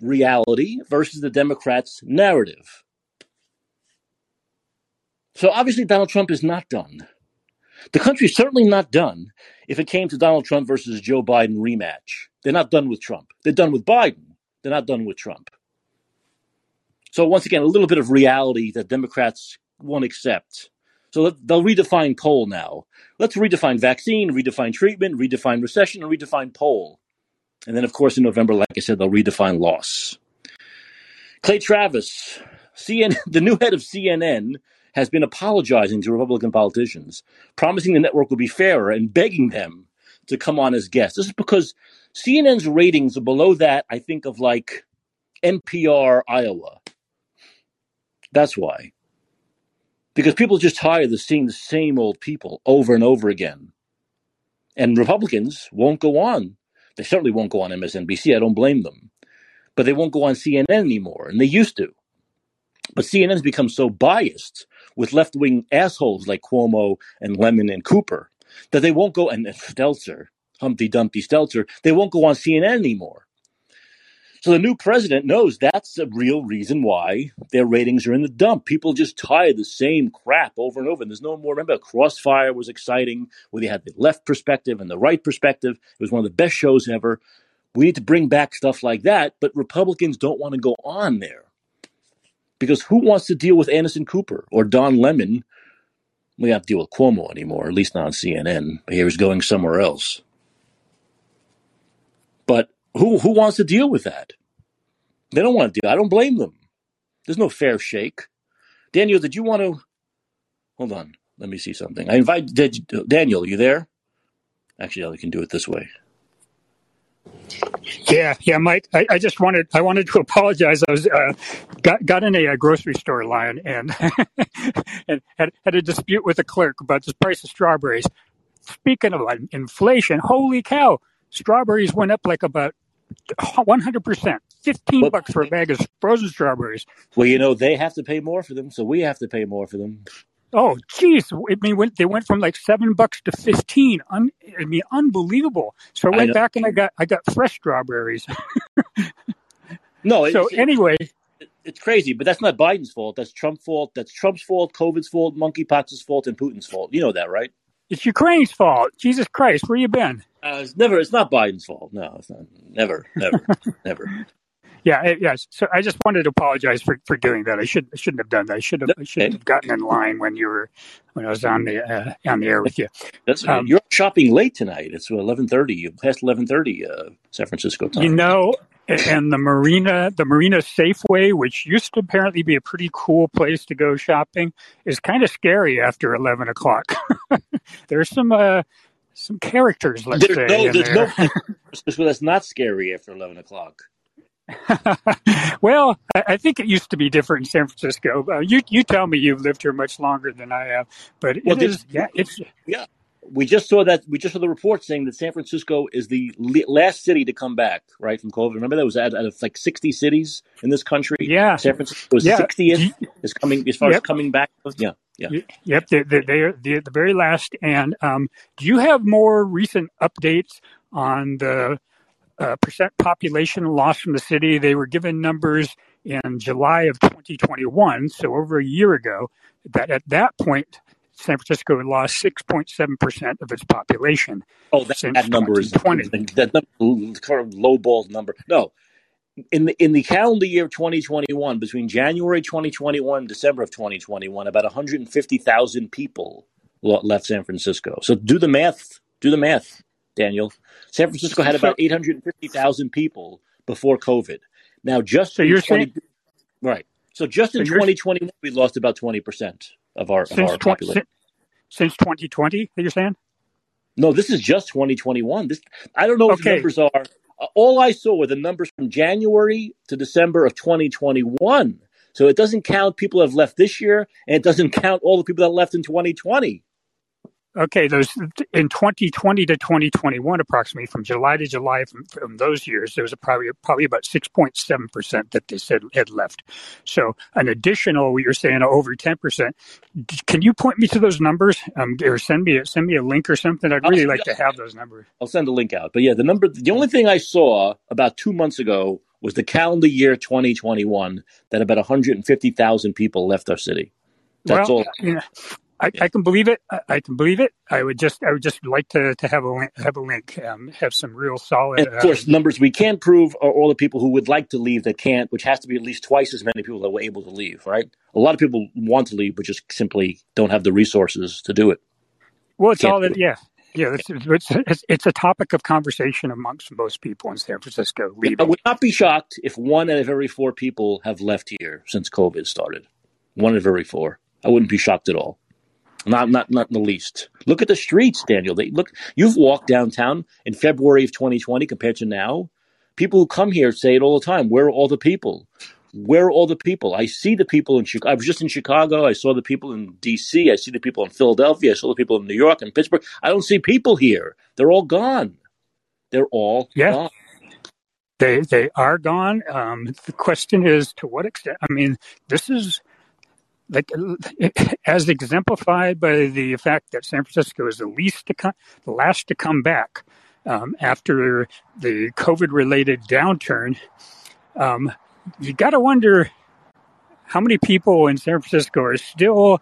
Reality versus the Democrats' narrative. So obviously, Donald Trump is not done. The country's certainly not done if it came to Donald Trump versus Joe Biden rematch. They're not done with Trump. They're done with Biden. They're not done with Trump. So once again, a little bit of reality that Democrats won't accept. So they'll redefine poll now. Let's redefine vaccine, redefine treatment, redefine recession, and redefine poll. And then, of course, in November, like I said, they'll redefine loss. Clay Travis, CNN, the new head of CNN, has been apologizing to Republican politicians, promising the network will be fairer and begging them to come on as guests. This is because CNN's ratings are below that, I think, of like NPR Iowa. That's why. Because people are just tired of seeing the same old people over and over again. And Republicans won't go on. They certainly won't go on MSNBC. I don't blame them. But they won't go on CNN anymore, and they used to. But CNN's become so biased with left wing assholes like Cuomo and Lemon and Cooper that they won't go, and Stelter, Humpty Dumpty Stelter, they won't go on CNN anymore. So the new president knows that's the real reason why their ratings are in the dump. People just tired the same crap over and over. And there's no more. Remember, Crossfire was exciting, where they had the left perspective and the right perspective. It was one of the best shows ever. We need to bring back stuff like that, but Republicans don't want to go on there. Because who wants to deal with Anderson Cooper or Don Lemon? We don't have to deal with Cuomo anymore, at least not on CNN. But he's going somewhere else. But who who wants to deal with that? They don't want to deal. I don't blame them. There's no fair shake. Daniel, did you want to? Hold on. Let me see something. I invite did, Daniel. You there? Actually, I can do it this way. Yeah, yeah, Mike. I, I just wanted I wanted to apologize. I was uh, got got in a, a grocery store line and and had had a dispute with a clerk about the price of strawberries. Speaking of inflation, holy cow! Strawberries went up like about one hundred percent. Fifteen Well, bucks for a bag of frozen strawberries. well, you know they have to pay more for them, so we have to pay more for them. Oh, geez! I mean, went, they went from like seven bucks to fifteen. Un, I mean, unbelievable. So I I went know. back and I got I got fresh strawberries. No, it's, So anyway, it's crazy, but that's not Biden's fault. That's Trump's fault. That's Trump's fault. COVID's fault. Monkeypox's fault, and Putin's fault. You know that, right? it's Ukraine's fault. Jesus Christ, where you been? Uh, it's never. It's not Biden's fault. No, it's not. Never, never, never. Yeah, it- yes. So I just wanted to apologize for, for doing that. I should I shouldn't have done that. I should have I should have gotten in line when you were when I was on the uh, on the air with you. That's Um, you're shopping late tonight. It's eleven thirty. You Past eleven thirty, uh, San Francisco time. You know, and the marina the marina Safeway, which used to apparently be a pretty cool place to go shopping, is kind of scary after eleven o'clock. There's some uh, some characters, let's there's say, no. in There's there. no. so that's not scary after eleven o'clock. well, I, I think it used to be different in San Francisco. Uh, you you tell me you've lived here much longer than I have, but Well, it is yeah, it's Yeah, we just saw that. We just saw the report saying that San Francisco is the le- last city to come back, right, from COVID. Remember that was out, out of like sixty cities in this country. yeah, San Francisco is yeah. sixtieth. Is coming as far as coming back. Yeah, yeah. Yep, they, they, they're the, the very last. And um, do you have more recent updates on the uh, percent population loss from the city? They were given numbers in July of 2021, so over a year ago. That at that point, San Francisco had lost 6.7 percent of its population. Oh, that, that number is 2020. that number, kind of low balls number. No, in the in the calendar year of 2021, between January 2021 and December of 2021, about 150,000 people left San Francisco. So do the math. Do the math, Daniel. San Francisco had about 850,000 people before COVID. Now, just So you're 20 saying right. So just in So you're- 2021, we lost about 20 percent of our of since our 20, population. since 2020, that you're saying? No, this is just 2021. This I don't know what the numbers are. Uh, All I saw were the numbers from January to December of 2021. So it doesn't count people that have left this year, and it doesn't count all the people that left in 2020. Okay, those in 2020 to 2021, approximately from July to July, from, from those years, there was a probably probably about 6.7 percent that they said had left. So an additional, you're saying over 10 percent. Can you point me to those numbers, um, or send me a, send me a link or something? I'd really like to have those numbers. I'll send a link out. But yeah, the number, the only thing I saw about two months ago was the calendar year 2021 that about 150,000 people left our city. That's well, all. You know, I, I can believe it. I, I can believe it. I would just, I would just like to, to have a link, have a link, um, have some real solid. And of course, uh, numbers we can't prove are all the people who would like to leave that can't, which has to be at least twice as many people that were able to leave, right? A lot of people want to leave, but just simply don't have the resources to do it. well, it's Can't all that. it. Yeah, yeah. It's, it's, it's, it's a topic of conversation amongst most people in San Francisco. I would not be shocked if one out of every four people have left here since COVID started. One out of every four. I wouldn't be shocked at all. Not, not, not in the least. Look at the streets, Daniel. They look. You've walked downtown in February of 2020 compared to now. People who come here say it all the time. Where are all the people? Where are all the people? I see the people in Chicago. I was just in Chicago. I saw the people in D.C. I see the people in Philadelphia. I saw the people in New York and Pittsburgh. I don't see people here. They're all gone. They're all Yeah. gone. They they are gone. Um, the question is to what extent. I mean, this is as exemplified by the fact that San Francisco is the least to come, the last to come back um, after the COVID-related downturn. Um, you got to wonder how many people in San Francisco are still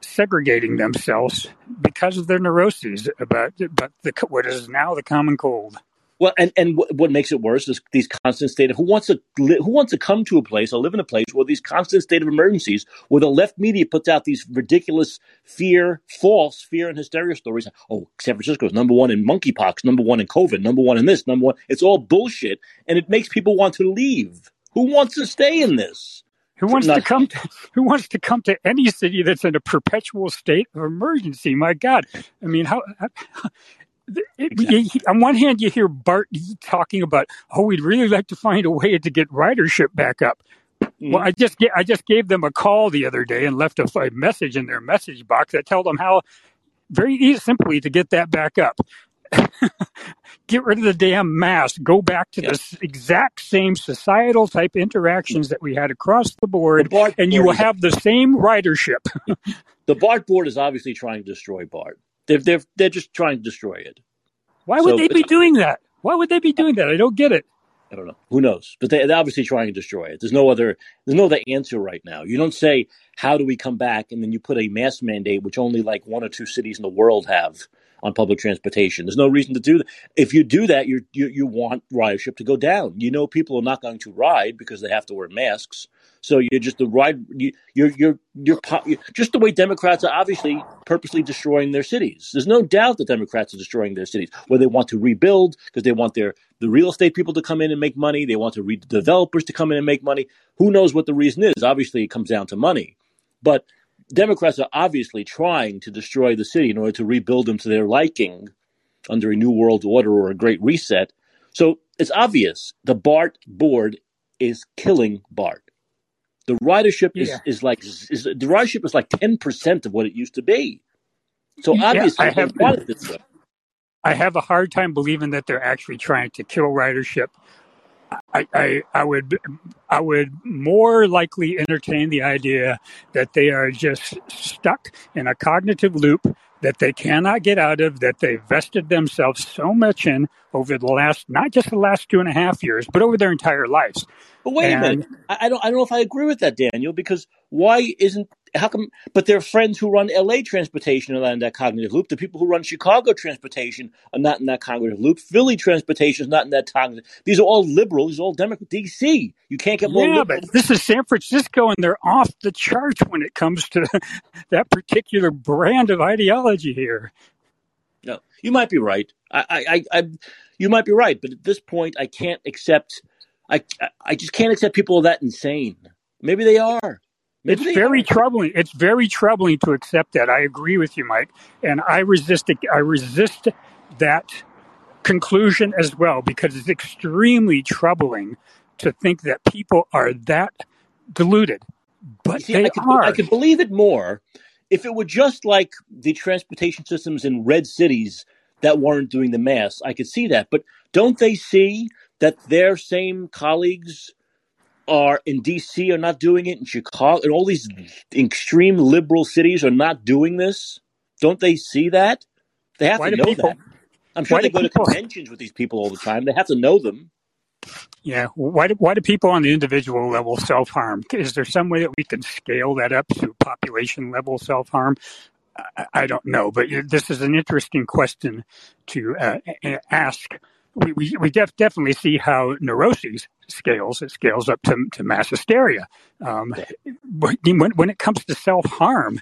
segregating themselves because of their neuroses about about the what is now the common cold. Well, and and what, what makes it worse is these constant state of who wants to li- who wants to come to a place or live in a place where these constant state of emergencies, where the left media puts out these ridiculous fear, false fear and hysteria stories. Oh, San Francisco is number one in monkeypox, number one in COVID, number one in this, number one. It's all bullshit, and it makes people want to leave. Who wants to stay in this? Who wants to come to Who wants to come to any city that's in a perpetual state of emergency? My God, I mean, how? It, Exactly. on one hand, you hear BART talking about, "Oh, we'd really like to find a way to get ridership back up." Well, mm-hmm. I just I just gave them a call the other day and left a, a message in their message box that told them how very easy, simply to get that back up. get rid of the damn mask. Go back to the exact same societal type interactions that we had across the The board, BART and you will have the same ridership. the BART board is obviously trying to destroy BART. They're they're they're just trying to destroy it. Why would So they be doing that? Why would they be doing that? I don't get it. I don't know. Who knows? But they, they're obviously trying to destroy it. There's no other. There's no other answer right now. You don't say how do we come back, and then you put a mask mandate, which only like one or two cities in the world have on public transportation. There's no reason to do that. If you do that, you you you want ridership to go down. You know, people are not going to ride because they have to wear masks. So you're just the ride. You, you're you're you're just the way Democrats are obviously purposely destroying their cities. There's no doubt that Democrats are destroying their cities, where they want to rebuild because they want their the real estate people to come in and make money. They want to re- developers to come in and make money. Who knows what the reason is? Obviously, it comes down to money. But Democrats are obviously trying to destroy the city in order to rebuild them to their liking under a new world order or a great reset. So it's obvious the BART board is killing BART. The ridership is, Yeah. is like is, the ridership is like ten percent of what it used to be. So Yeah, obviously I have. I have a hard time believing that they're actually trying to kill ridership. I, I, I would I would more likely entertain the idea that they are just stuck in a cognitive loop that they cannot get out of, that they vested themselves so much in over the last not just the last two and a half years, but over their entire lives. But wait a minute. I, I don't I don't know if I agree with that, Daniel, because why isn't how come but their friends who run LA transportation are not in that cognitive loop. The people who run Chicago transportation are not in that cognitive loop. Philly transportation is not in that cognitive these are all liberals, these are all Democrat DC. You can't get more yeah, liberal. but this is San Francisco, and they're off the charts when it comes to that particular brand of ideology here. No. You might be right. I, I, I, I you might be right, but at this point I can't accept I I just can't accept people that insane. Maybe they are. Maybe It's very are. troubling. It's very troubling to accept that. I agree with you, Mike, and I resist. it- I resist that conclusion as well because it's extremely troubling to think that people are that deluded. But see, they I could I could believe it more if it were just like the transportation systems in red cities that weren't doing the mass. I could see that, but don't they see that their same colleagues are in DC are not doing it in Chicago and all these extreme liberal cities are not doing this? Don't they see that? They have Why to know people? that. I'm sure they go to people? conventions with these people all the time. They have to know them. Yeah. Why do, why do people on the individual level self harm? Is there some way that we can scale that up to population level self harm? I, I don't know, but this is an interesting question to uh, ask. We, we, we def- definitely see how neuroses scales. It scales up to, to mass hysteria. Um, when, when it comes to self harm,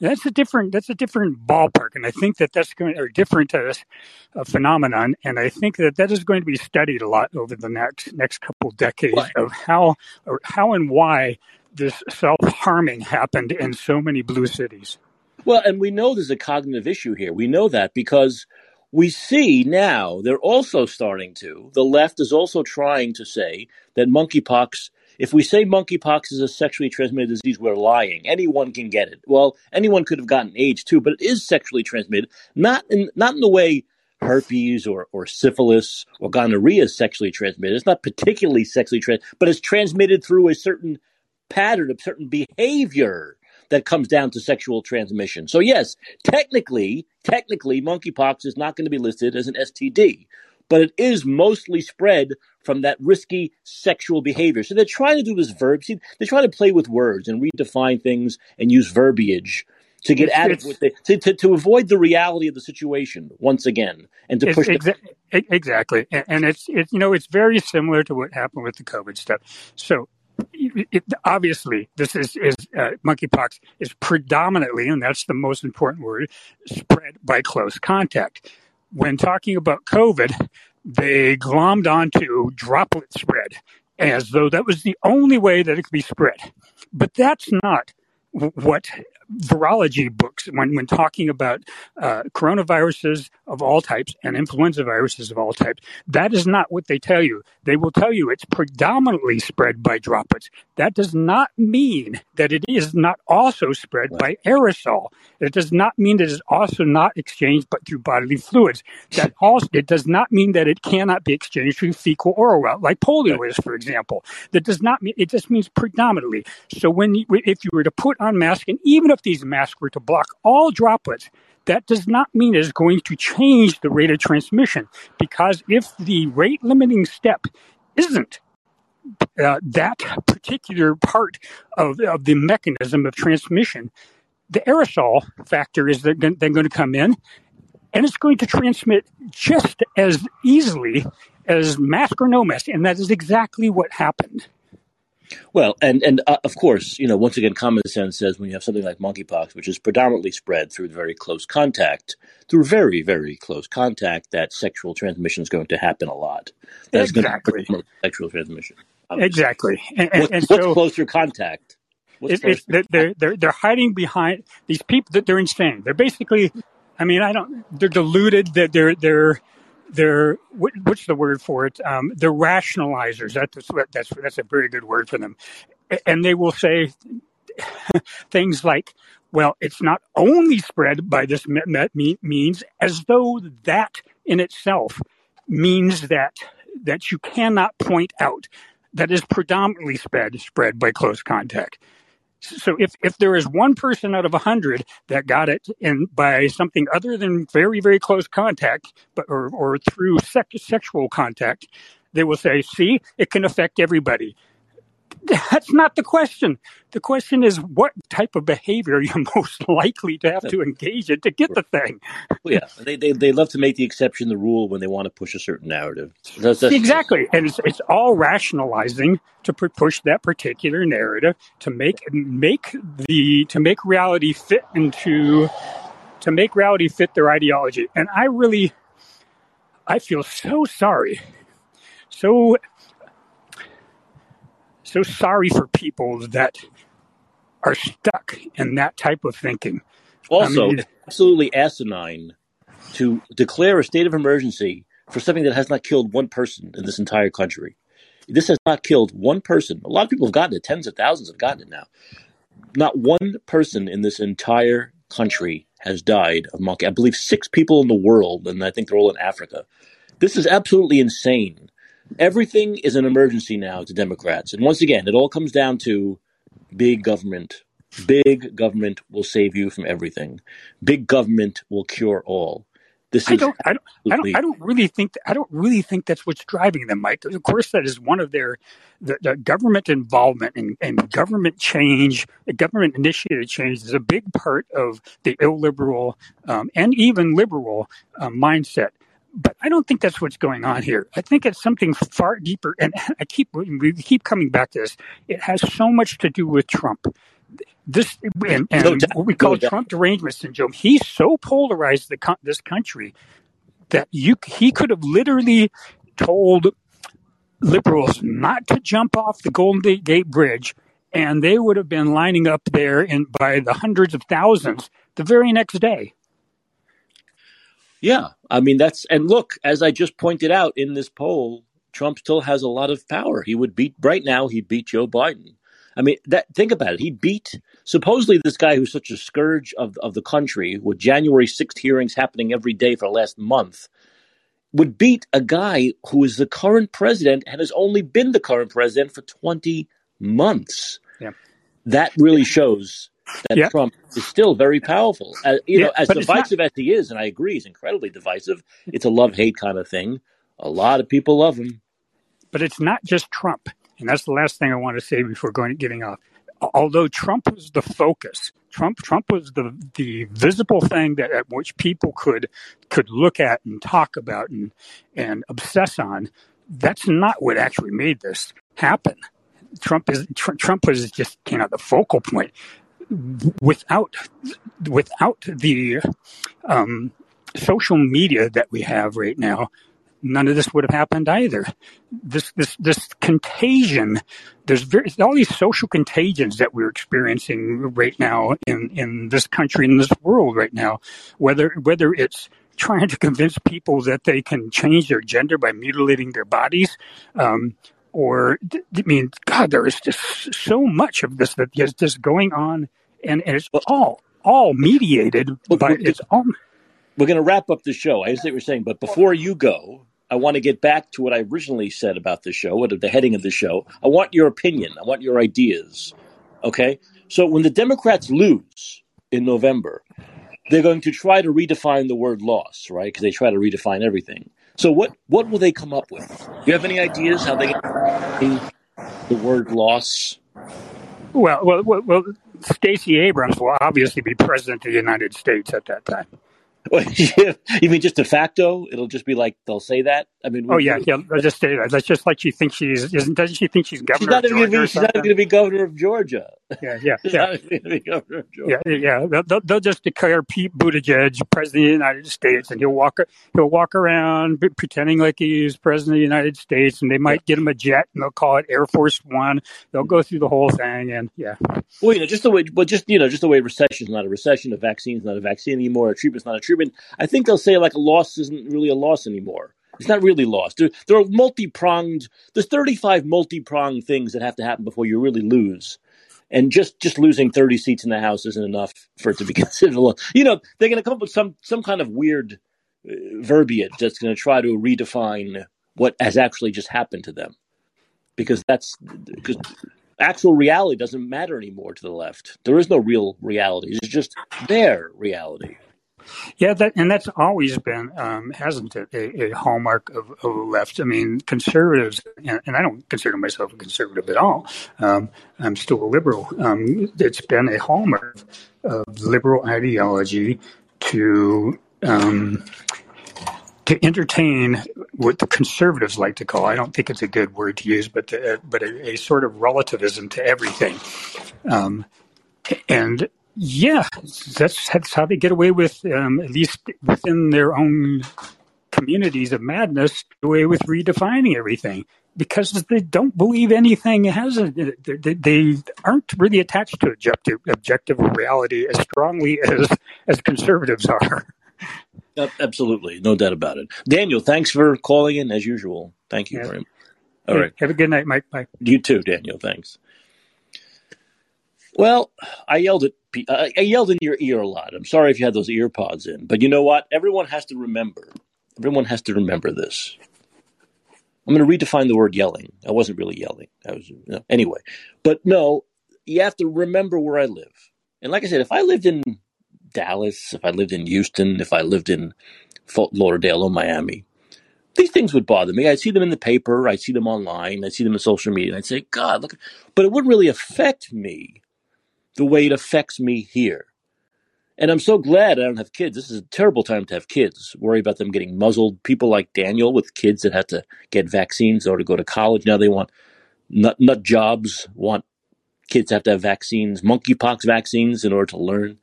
that's a different that's a different ballpark, and I think that that's going or different uh, phenomenon, and I think that that is going to be studied a lot over the next next couple decades what? of how or how and why this self harming happened in so many blue cities. Well, and we know there's a cognitive issue here. We know that because we see now they're also starting to, the left is also trying to say that monkeypox, if we say monkeypox is a sexually transmitted disease, we're lying. Anyone can get it. Well, anyone could have gotten AIDS too, but it is sexually transmitted, not in, not in the way herpes or, or syphilis or gonorrhea is sexually transmitted. It's not particularly sexually transmitted, but it's transmitted through a certain pattern, a certain behavior that comes down to sexual transmission. So yes, technically, technically, monkeypox is not going to be listed as an STD, but it is mostly spread from that risky sexual behavior. So they're trying to do this verb. See, they try to play with words and redefine things and use verbiage to get at it with the, to, to, to avoid the reality of the situation once again and to push exa- the- exactly and it's it, you know it's very similar to what happened with the covid stuff so it, obviously, this is, is uh, monkeypox is predominantly, and that's the most important word, spread by close contact. When talking about COVID, they glommed onto droplet spread as though that was the only way that it could be spread. But that's not what virology books when, when talking about uh, coronaviruses of all types and influenza viruses of all types. That is not what they tell you. They will tell you it's predominantly spread by droplets. That does not mean that it is not also spread by aerosol. It does not mean that it is also not exchanged but through bodily fluids. That also it does not mean that it cannot be exchanged through fecal oral route, like polio is, for example. That does not mean it just means predominantly. So when you, if you were to put on mask, and even if these masks were to block all droplets, that does not mean it is going to change the rate of transmission because if the rate limiting step isn't uh, that particular part of, of the mechanism of transmission, the aerosol factor is then going to come in and it's going to transmit just as easily as mask or no mask. And that is exactly what happened. Well, and and uh, of course, you know, once again, common sense says when you have something like monkeypox, which is predominantly spread through very close contact, through very very close contact, that sexual transmission is going to happen a lot. That's exactly going to sexual transmission. Obviously. Exactly, and, and, what, and what's so closer contact? It, it's, they're, they're they're hiding behind these people that they're insane. They're basically, I mean, I don't. They're deluded. That they're they're they're what's the word for it? Um, they're rationalizers. That's that's that's a very good word for them, and they will say things like, "Well, it's not only spread by this means," as though that in itself means that that you cannot point out that is predominantly spread spread by close contact. So if, if there is one person out of a hundred that got it in by something other than very, very close contact, but or, or through sex, sexual contact, they will say, see, it can affect everybody. That's not the question. The question is what type of behavior you're most likely to have to engage in to get the thing. Well, yeah, they, they, they love to make the exception the rule when they want to push a certain narrative. That's, that's, exactly, and it's, it's all rationalizing to push that particular narrative to make make the to make reality fit into to make reality fit their ideology. And I really, I feel so sorry, so so sorry for people that are stuck in that type of thinking. Also, I mean, absolutely asinine to declare a state of emergency for something that has not killed one person in this entire country. This has not killed one person. A lot of people have gotten it. Tens of thousands have gotten it now. Not one person in this entire country has died of monkey. I believe six people in the world, and I think they're all in Africa. This is absolutely insane. Everything is an emergency now to Democrats. And once again, it all comes down to big government. Big government will save you from everything. Big government will cure all. This I is don't, I don't, I don't, I don't really think, I don't really think that's what's driving them, Mike. Of course, that is one of their, the, the government involvement and, and government change, government initiated change is a big part of the illiberal um, and even liberal um, mindset. But I don't think that's what's going on here. I think it's something far deeper. And I keep, we keep coming back to this. It has so much to do with Trump this and, and doubt, what we call doubt. Trump derangement syndrome. He's so polarized the this country that you he could have literally told liberals not to jump off the Golden Gate Bridge, and they would have been lining up there in by the hundreds of thousands the very next day. Yeah, I mean that's and look, as I just pointed out in this poll, Trump still has a lot of power. He would beat right now. He'd beat Joe Biden. I mean, that think about it. He beat supposedly this guy who's such a scourge of of the country, with January sixth hearings happening every day for the last month, would beat a guy who is the current president and has only been the current president for twenty months. Yeah. That really shows that Yeah. Trump is still very powerful. Uh, you Yeah, know, as it's not. divisive as he is, and I agree, he's incredibly divisive. It's a love hate kind of thing. A lot of people love him. But it's not just Trump, and that's the last thing I want to say before going getting off. Although Trump was the focus, Trump Trump was the the visible thing that at which people could could look at and talk about and and obsess on. That's not what actually made this happen. Trump is Tr- Trump was just kind of the focal point. Without without the um, social media that we have right now, none of this would have happened either. This this this contagion, there's very, all these social contagions that we're experiencing right now in in this country in this world right now. Whether whether it's trying to convince people that they can change their gender by mutilating their bodies. Um, or I mean, God, there is just so much of this that is just going on, and, and it's all all mediated by it's all we're going to wrap up the show. I understand what you're saying, but before you go, I want to get back to what I originally said about the show, what the heading of the show. I want your opinion. I want your ideas. Okay? So when the Democrats lose in November, they're going to try to redefine the word loss, right? Because they try to redefine everything. So what what will they come up with? Do you have any ideas how they the word loss? Well, well, well, well Stacey Abrams will obviously be president of the United States at that time. you mean just de facto? It'll just be like they'll say that. I mean, Oh yeah, yeah. Let's just say that. That's just like she thinks she's isn't. Doesn't she think she's she's governor not going to be. She's not going to be governor of Georgia. Yeah, yeah, yeah. not even going to be governor of Yeah, Georgia. yeah. They'll, they'll, just declare Pete Buttigieg president of the United States, and he'll walk he'll walk around pretending like he's president of the United States, and they Yeah. might get him a jet, and they'll call it Air Force One. They'll go through the whole thing, and yeah, Well, you know, just the way, but just you know, just the way recession is not a recession, a vaccine is not a vaccine anymore, a treatment's not a treatment. I think they'll say like a loss isn't really a loss anymore. It's not really lost. There, there are multi pronged. There's 35 multi pronged things that have to happen before you really lose. And just just losing 30 seats in the House isn't enough for it to be considered a loss. You know, they're going to come up with some some kind of weird uh, verbiage that's going to try to redefine what has actually just happened to them, because that's because actual reality doesn't matter anymore to the left. There is no real reality. It's just their reality. Yeah. That and that's always been, um, hasn't it, a, a hallmark of, of the left? I mean, conservatives, and, and I don't consider myself a conservative at all. Um, I'm still a liberal. Um, it's been a hallmark of liberal ideology to um, to entertain what the conservatives like to call I don't think it's a good word to use, but the, but a, a sort of relativism to everything. Um, and yeah, that's that's how they get away with um, at least within their own communities of madness, get away with redefining everything because they don't believe anything has a, they, they aren't really attached to objective objective reality as strongly as as conservatives are. Absolutely, no doubt about it. Daniel, thanks for calling in as usual. Thank you Yeah. very much. All right, have a good night, Mike. Bye. you too, Daniel. Thanks. Well, I yelled at I yelled in your ear a lot. I'm sorry if you had those ear pods in, but you know what? Everyone has to remember. Everyone has to remember this. I'm going to redefine the word yelling. I wasn't really yelling. I was you know, anyway. But no, you have to remember where I live. And like I said, if I lived in Dallas, if I lived in Houston, if I lived in Fort Lauderdale or Miami. These things would bother me. I'd see them in the paper, I'd see them online, I'd see them in social media, I'd say, God, look, but it wouldn't really affect me the way it affects me here. And I'm so glad I don't have kids. This is a terrible time to have kids. Worry about them getting muzzled. People like Daniel with kids that had to get vaccines or to go to college. Now they want nut, nut jobs, want kids have to have vaccines, monkeypox vaccines in order to learn.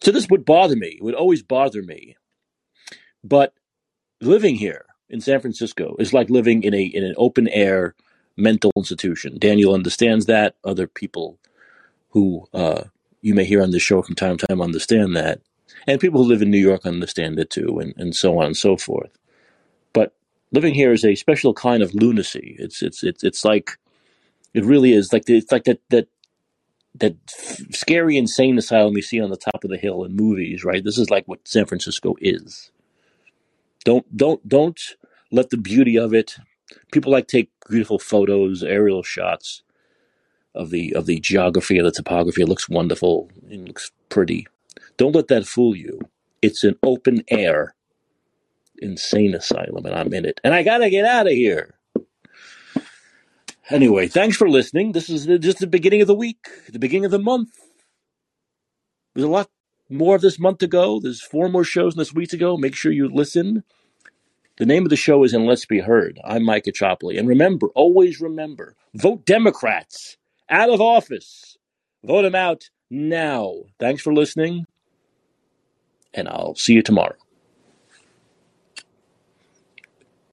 So this would bother me. It would always bother me. But living here in San Francisco is like living in a in an open air mental institution. Daniel understands that. Other people who uh, you may hear on this show from time to time understand that. And people who live in New York understand it too, and, and so on and so forth. But living here is a special kind of lunacy. It's it's it's it's like it really is like it's like that that that scary insane asylum you see on the top of the hill in movies, right? This is like what San Francisco is. Don't don't don't let the beauty of it. People like take beautiful photos, aerial shots of the of the geography of the topography. It looks wonderful. It looks pretty. Don't let that fool you. It's an open air insane asylum, and I'm in it. And I gotta get out of here. Anyway, thanks for listening. This is just the beginning of the week, the beginning of the month. There's a lot more of this month to go. There's four more shows in this week to go. Make sure you listen. The name of the show is And Let's Be Heard. I'm Mike Chopley. And remember, always remember, vote Democrats out of office. Vote him out now. Thanks for listening, and I'll see you tomorrow.